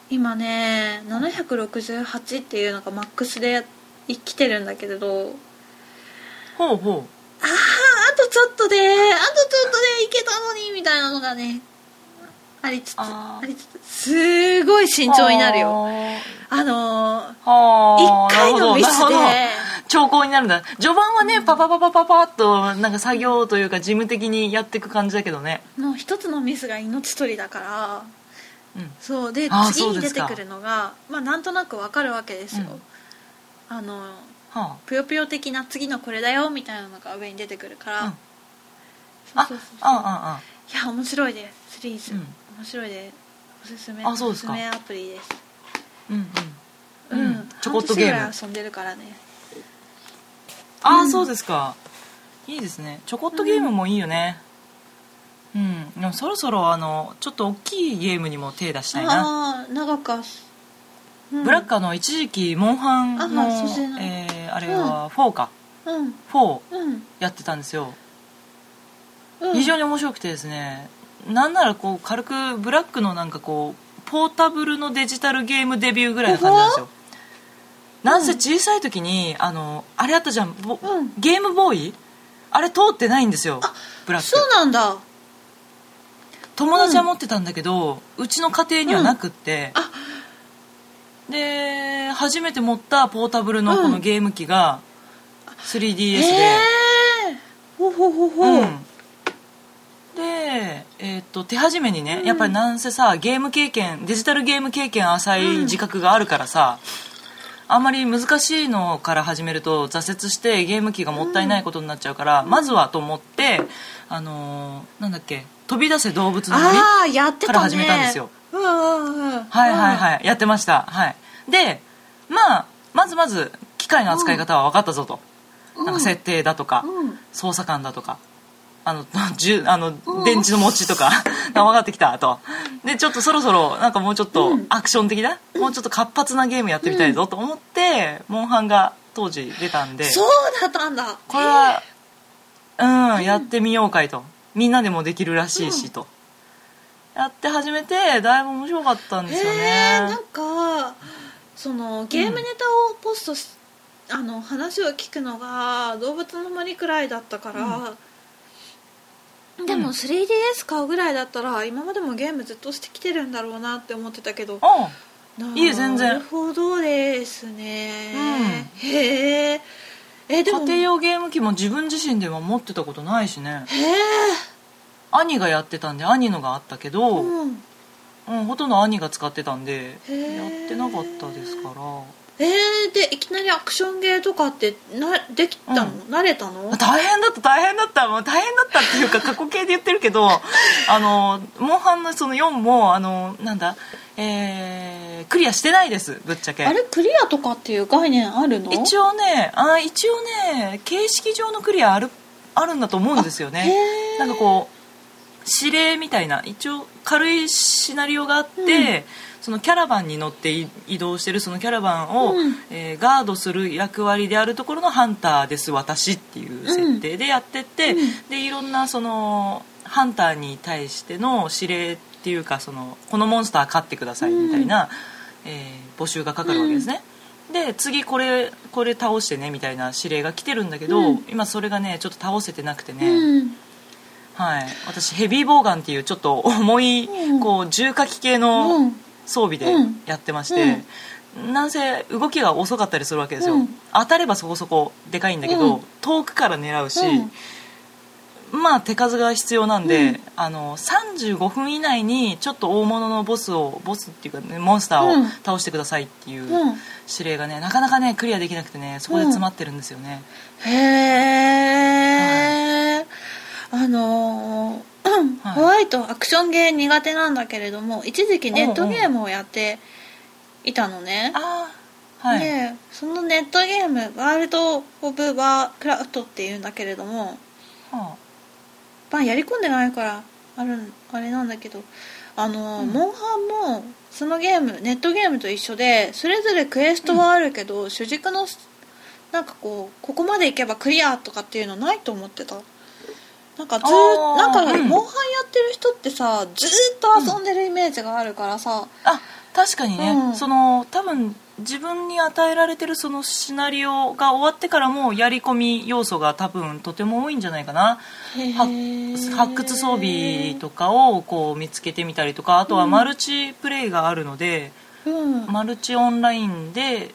今ね768っていうのがマックスで生きてるんだけれど。ほうほう。あああとちょっとであとちょっとでいけたのにみたいなのがねありつつありつつすごい慎重になるよ。あのーはあ一回のミスで。兆候になるんだ序盤はねパパパパパパッとなんか作業というか事務的にやっていく感じだけどねもう一つのミスが命取りだからうんそうで次に出てくるのがまあなんとなくわかるわけですよ、あのはぷよぷよ的な次のこれだよみたいなのが上に出てくるから、うんあそうそうそうあああいや面白いですシリーズ、うん面白いで。おすすめあそうですか。おすすめアプリです。うんううん。ん、うん。ちょこっとゲーム。半年ぐらい遊んでるからね。ああ、うん。そうですか。いいですね。ちょこっとゲームもいいよね。うん、でもそろそろあのちょっと大きいゲームにも手出したいな。ああ長か、うん、ブラッカーの一時期モンハンあのそうですね。えーあれは4か、うん。4うん。やってたんですよ。うん。非常に面白くてですねなんならこう軽くブラックのなんかこうポータブルのデジタルゲームデビューぐらいな感じなんですよ。なんせ小さい時にあのあれあったじゃんボうん。ゲームボーイ？あれ通ってないんですよブラック。そうなんだ。友達は持ってたんだけど、うちの家庭にはなくって、あ。で初めて持ったポータブルのこのゲーム機が 3DS へで、えほうほうほうほう、うんで、えーっと手始めにね、やっぱりなんせさゲーム経験デジタルゲーム経験浅い自覚があるからさ、あんまり難しいのから始めると挫折してゲーム機がもったいないことになっちゃうから、まずはと思ってあのーなんだっけ飛び出せ動物の森から始めたんですよ。うんうんうん。はいはいはいやってました。はい。でまあまずまず機械の扱い方は分かったぞと、なんか設定だとか、うん。操作感だとかあのじゅあの電池の持ちとか分かってきたと。でちょっとそろそろなんかもうちょっとうん。アクション的な、もうちょっと活発なゲームやってみたいぞと思って、モンハンが当時出たんでそうだったんだ。これはうん、やってみようかいと。みんなでもできるらしいしと、やって始めてだいぶ面白かったんですよね。なんかそのゲームネタをポストし、あの話を聞くのが動物の森くらいだったから、でもうん 3DS 買うぐらいだったら今までもゲームずっとしてきてるんだろうなって思ってたけど。おうないえ全然るほどですね、へええでも。家庭用ゲーム機も自分自身では持ってたことないしね。へえ兄がやってたんで兄のがあったけど、うん。うん、ほとんど兄が使ってたんでやってなかったですからえー、でいきなりアクションゲーとかってなできたの、うん。慣れたの？大変だった大変だったもう大変だったっていうか過去形で言ってるけど あのモンハンのその4もあのなんだえー、クリアしてないですぶっちゃけ。あれクリアとかっていう概念あるの？一応ねあ一応ね形式上のクリアあるあるんだと思うんですよね。なんかこう指令みたいな一応軽いシナリオがあって、うん。そのキャラバンに乗ってい移動してるそのキャラバンを、うん。えーガードする役割であるところのハンターです私っていう設定でやってって、うん。でいろんなそのハンターに対しての指令っていうかそのこのモンスター飼ってくださいみたいな、えー募集がかかるわけですね、で次これこれ倒してねみたいな指令が来てるんだけど、うん。今それがねちょっと倒せてなくてね、うんはい、私ヘビーボウガンっていうちょっと重い、うん。こう重火器系うのん。装備でうん。やってまして、なんせ動きが遅かったりするわけですよ、うん。当たればそこそこでかいんだけど、うん。遠くから狙うし、うん。まあ手数が必要なんで、うん。あの35分以内にちょっと大物のボスをボスっていうか、ね、モンスターをうん。倒してくださいっていううん。指令がねなかなかねクリアできなくてねそこで詰まってるんですよね、へえ、あのーはい。ホワイトアクションゲー苦手なんだけれども一時期ネットゲームをやっていたのね、ああはい、でそのネットゲームワールド・オブ・ワークラフトっていうんだけれどもはまあやり込んでないからあるんあれなんだけどあの、うん。モンハンもそのゲームネットゲームと一緒でそれぞれクエストはあるけど、主軸のなんかこうここまでいけばクリアとかっていうのないと思ってたなんかずなんか、うんモンハンやってる人ってさずーっと遊んでるイメージがあるからさ、あ確かにね、うん。その多分自分に与えられてるそのシナリオが終わってからもやり込み要素が多分とても多いんじゃないかな。発掘装備とかをこう見つけてみたりとかあとはマルチプレイがあるので、うん。マルチオンラインで、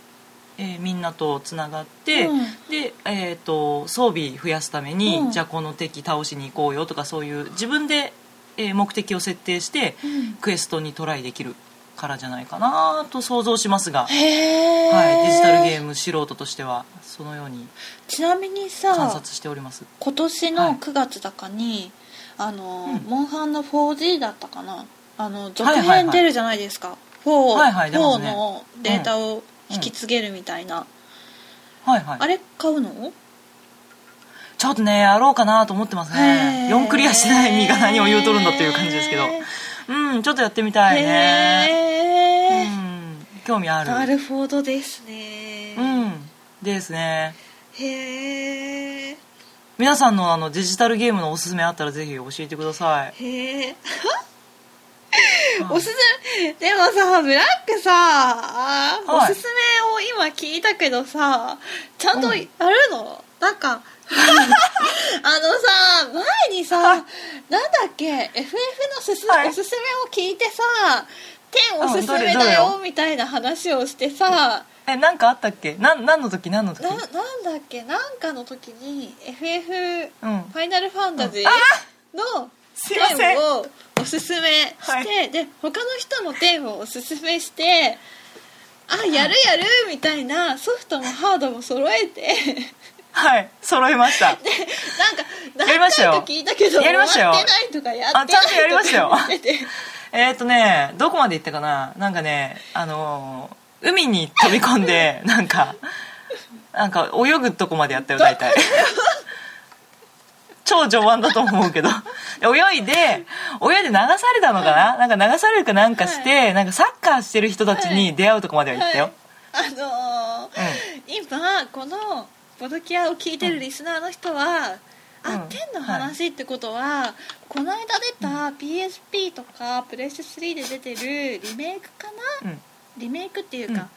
えーみんなとつながって、うん。で、えー、と装備増やすために、うん。じゃあこの敵倒しに行こうよとかそういう自分で、えー目的を設定して、うん。クエストにトライできるからじゃないかなと想像しますが、はい、デジタルゲーム素人としてはそのようにちなみに観さ察しております。今年のはい。9月だかに、あの、うん。モンハンの 4G だったかな？あの続はいはいはい。編出るじゃないですか、4, はいはい出ますね。のデータを引き継げるみたいな、はいはい。あれ買うの？ちょっとねやろうかなと思ってますね。へー。4クリアしてない身が何を言うとるんだっていう感じですけど。うんちょっとやってみたいね。うん興味ある。なるほどですね、うんですね。へえ皆さんのあのデジタルゲームのおすすめあったらぜひ教えてください。へえはい おすすめ。でもさブラックさはい。おすすめを今聞いたけどさちゃんとうん。やるの、なんか あのさ前にさなんだっけ？FF のすす、はい。おすすめを聞いてさ天おすすめだよよ。みたいな話をしてさえ何かあったっけ？なん何の時？何の時？ななんだっけ？なんかの時に FF うん。ファイナルファンタジー！のすいません。点をおすすめして、はい。で他の人も点をおすすめしてあやるやるみたいなソフトもハードも揃えて。はい。揃いました。なんかやりましたよ。何回か聞いたけどやりましたよ。終わってないとかやってないあちゃんとやりましたよ。えっ、ー、とねどこまで行ったかな？なんかねあのー海に飛び込んで なんかなんか泳ぐとこまでやったよ大体超序盤だと思うけど。で 泳いで泳いで流されたのかな？なんか流されるかなんかして、なんかサッカーしてる人たちに出会うとこまでは行ったよ、はい、あのー今このボドキアを聞いてるリスナーの人は、うん。あ天の話ってことは、この間出た PSP とかプレステ3で出てるリメイクかな、うん。リメイクっていうか、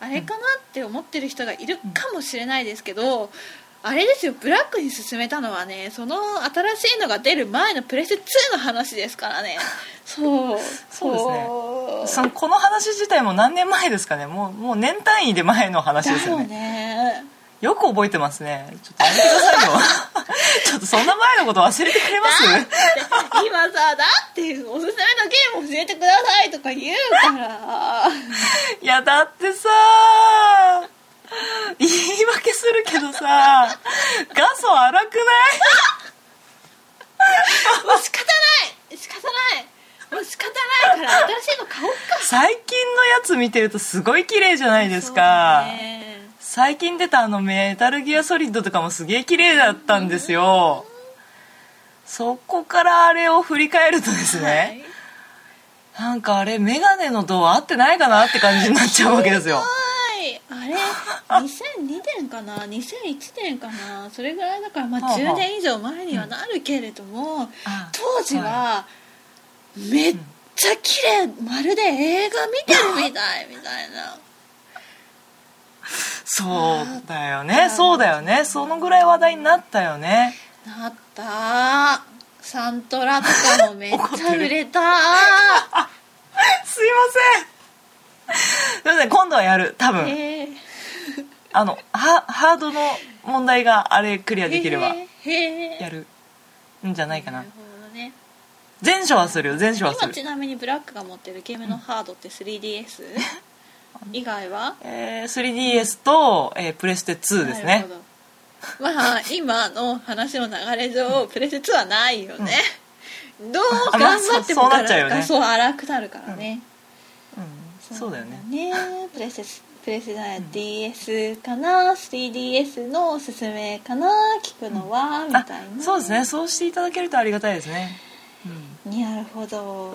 あれかなって思ってる人がいるかもしれないですけど、あれですよブラックに進めたのはねその新しいのが出る前のプレステ2の話ですからね。そう。そうですね。この話自体も何年前ですかね。もうもう年単位で前の話ですよね。ね。よく覚えてますね。ちょっとやめてくださいよ。ちょっとそんな前のこと忘れてくれます？今さだっておすすめのゲーム教えてくださいとか言うから。いやだってさ 言い訳するけどさ画素荒くない？もう仕方ない。仕方ない。もう仕方ないから新しいの買おうか。最近のやつ見てるとすごい綺麗じゃないですか、ね。最近出たあのメタルギアソリッドとかもすげえ綺麗だったんですよ。そこからあれを振り返るとですね、なんかあれ眼鏡の度合ってないかなって感じになっちゃうわけですよ。は いあれ？2002年かな？2001年かな？それぐらいだからまあはあはあ10年以上前にはなるけれども、あ当時はめっちゃ綺麗まるで映画見てるみたいみたいな。そうだよね。そうだよね。そのぐらい話題になったよね。なった。サントラとかもめっちゃ売れた。すいません すいません今度はやる多分。へえ。あのハハードの問題があれクリアできればやるんじゃないかな。なるほどね。前書はするよ前書はする。今ちなみにブラックが持ってるゲームのハードって 3DS 以外は？えー 3DS と、えープレステ2ですね。なるほど。まあ今の話の流れ上プレステ2はないよね、どうあまあ頑張ってそうもそうなっちゃうよね。画素荒くなるからね、うんそうだよね。ねプレステプレステじゃな？い DS かな 3DS のおすすめかな？聞くのは、みたいあな。そうですね。そうしていただけるとありがたいですね、うんなるほど。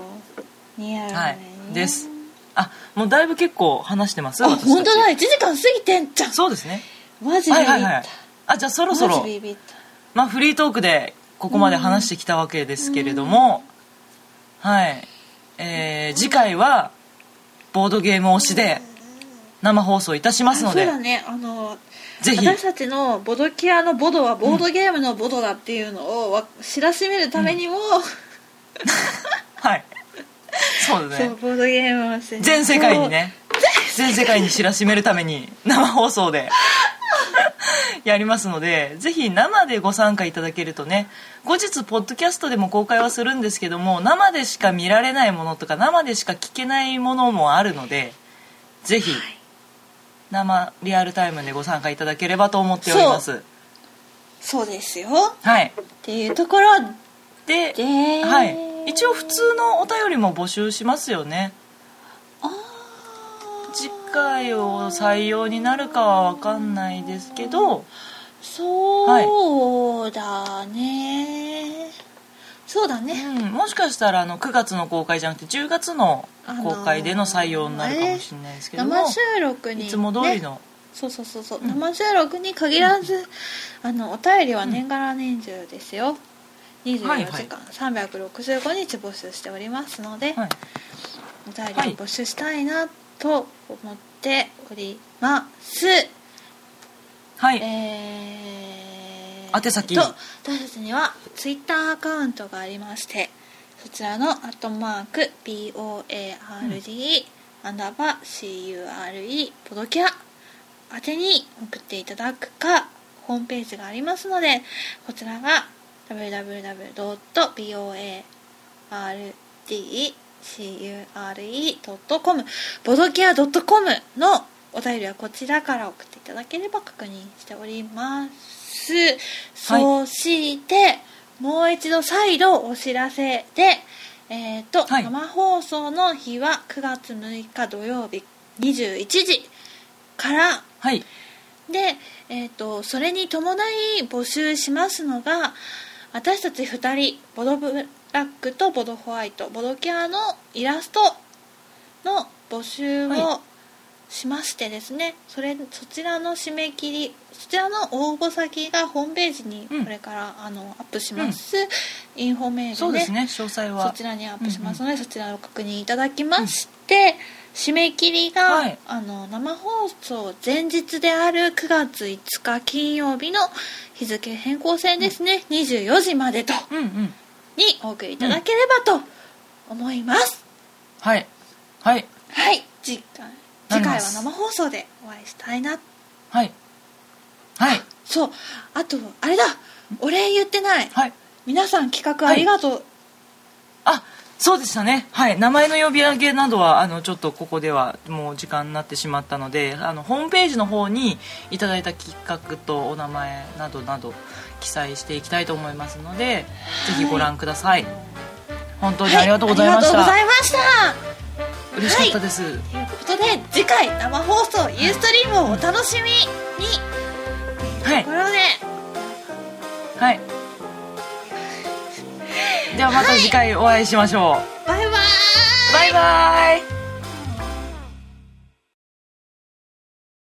にやるね、はいです。あもうだいぶ結構話してますあ本当だ。1時間過ぎてんじゃん。そうですね。マジビビった、はいはいはいあじゃあそろそマろまあフリートークでここまで話してきたわけですけれども、はい。えー次回はボードゲーム推しで生放送いたしますのでそうだね。あのぜひ。私たちのボドキアのボドはボードゲームのボドだっていうのをわ知らしめるためにも、はい。そうですねボードゲームをして全世界にね。全世界に知らしめるために生放送で やりますのでぜひ生でご参加いただけるとね後日ポッドキャストでも公開はするんですけども生でしか見られないものとか生でしか聞けないものもあるのでぜひ生リアルタイムでご参加いただければと思っております。そう。ですよ。はい。っていうところで。で、はい、一応普通のお便りも募集しますよね。あ次回を採用になるかは分かんないですけどそうだね、そうだね、うん、もしかしたらあの9月の公開じゃなくて10月の公開での採用になるかもしれないですけども、生収録に、いつも通りねの、そうそうそうそう、うん。生収録に限らず、あのお便りは年がら年中ですよ、24はいはい。時間365日募集しておりますので、はい、お便りを募集したいなと思っております、はい。えー、宛先。と私たちにはツイッターアカウントがありましてそちらの「アットマーク BOARD、アンダーバー CURE ポドキャ」宛てに送っていただくかホームページがありますのでこちらが www.boardcure.com ボドキア .com のお便りはこちらから送っていただければ確認しております、そしてもう一度再度お知らせでえっ、と、はい。生放送の日は9月6日土曜日21時から。はい。で、えー、とそれに伴い募集しますのが私たち2人ボドブラックとボドホワイトボドキャーのイラストの募集はをしましてですね、それそちらの締め切りそちらの応募先がホームページにうん。これから、あのアップします、インフォメールでそうですね詳細はそちらにアップしますので、そちらを確認いただきまして、締め切りが、はい。あの生放送前日である9月5日金曜日の日付変更線ですね、24時までと。うんうんにお送りいただければと思います、はい。はい。はい。次回次回は生放送でお会いしたいな。はい。はい。そう。あとあれだ。お礼言ってない。はい。皆さん企画ありがとう、あそうでしたね。はい。名前の呼び上げなどはあのちょっとここではもう時間になってしまったのであのホームページの方にいただいた企画とお名前などなど記載していきたいと思いますので、ぜひご覧ください。本当にありがとうございました、ありがとうございました。嬉しかったです、ということで次回生放送ユーストリームをお楽しみに。はい。ところで。はい。ではまた次回お会いしましょう、バイバーイ。バイバイ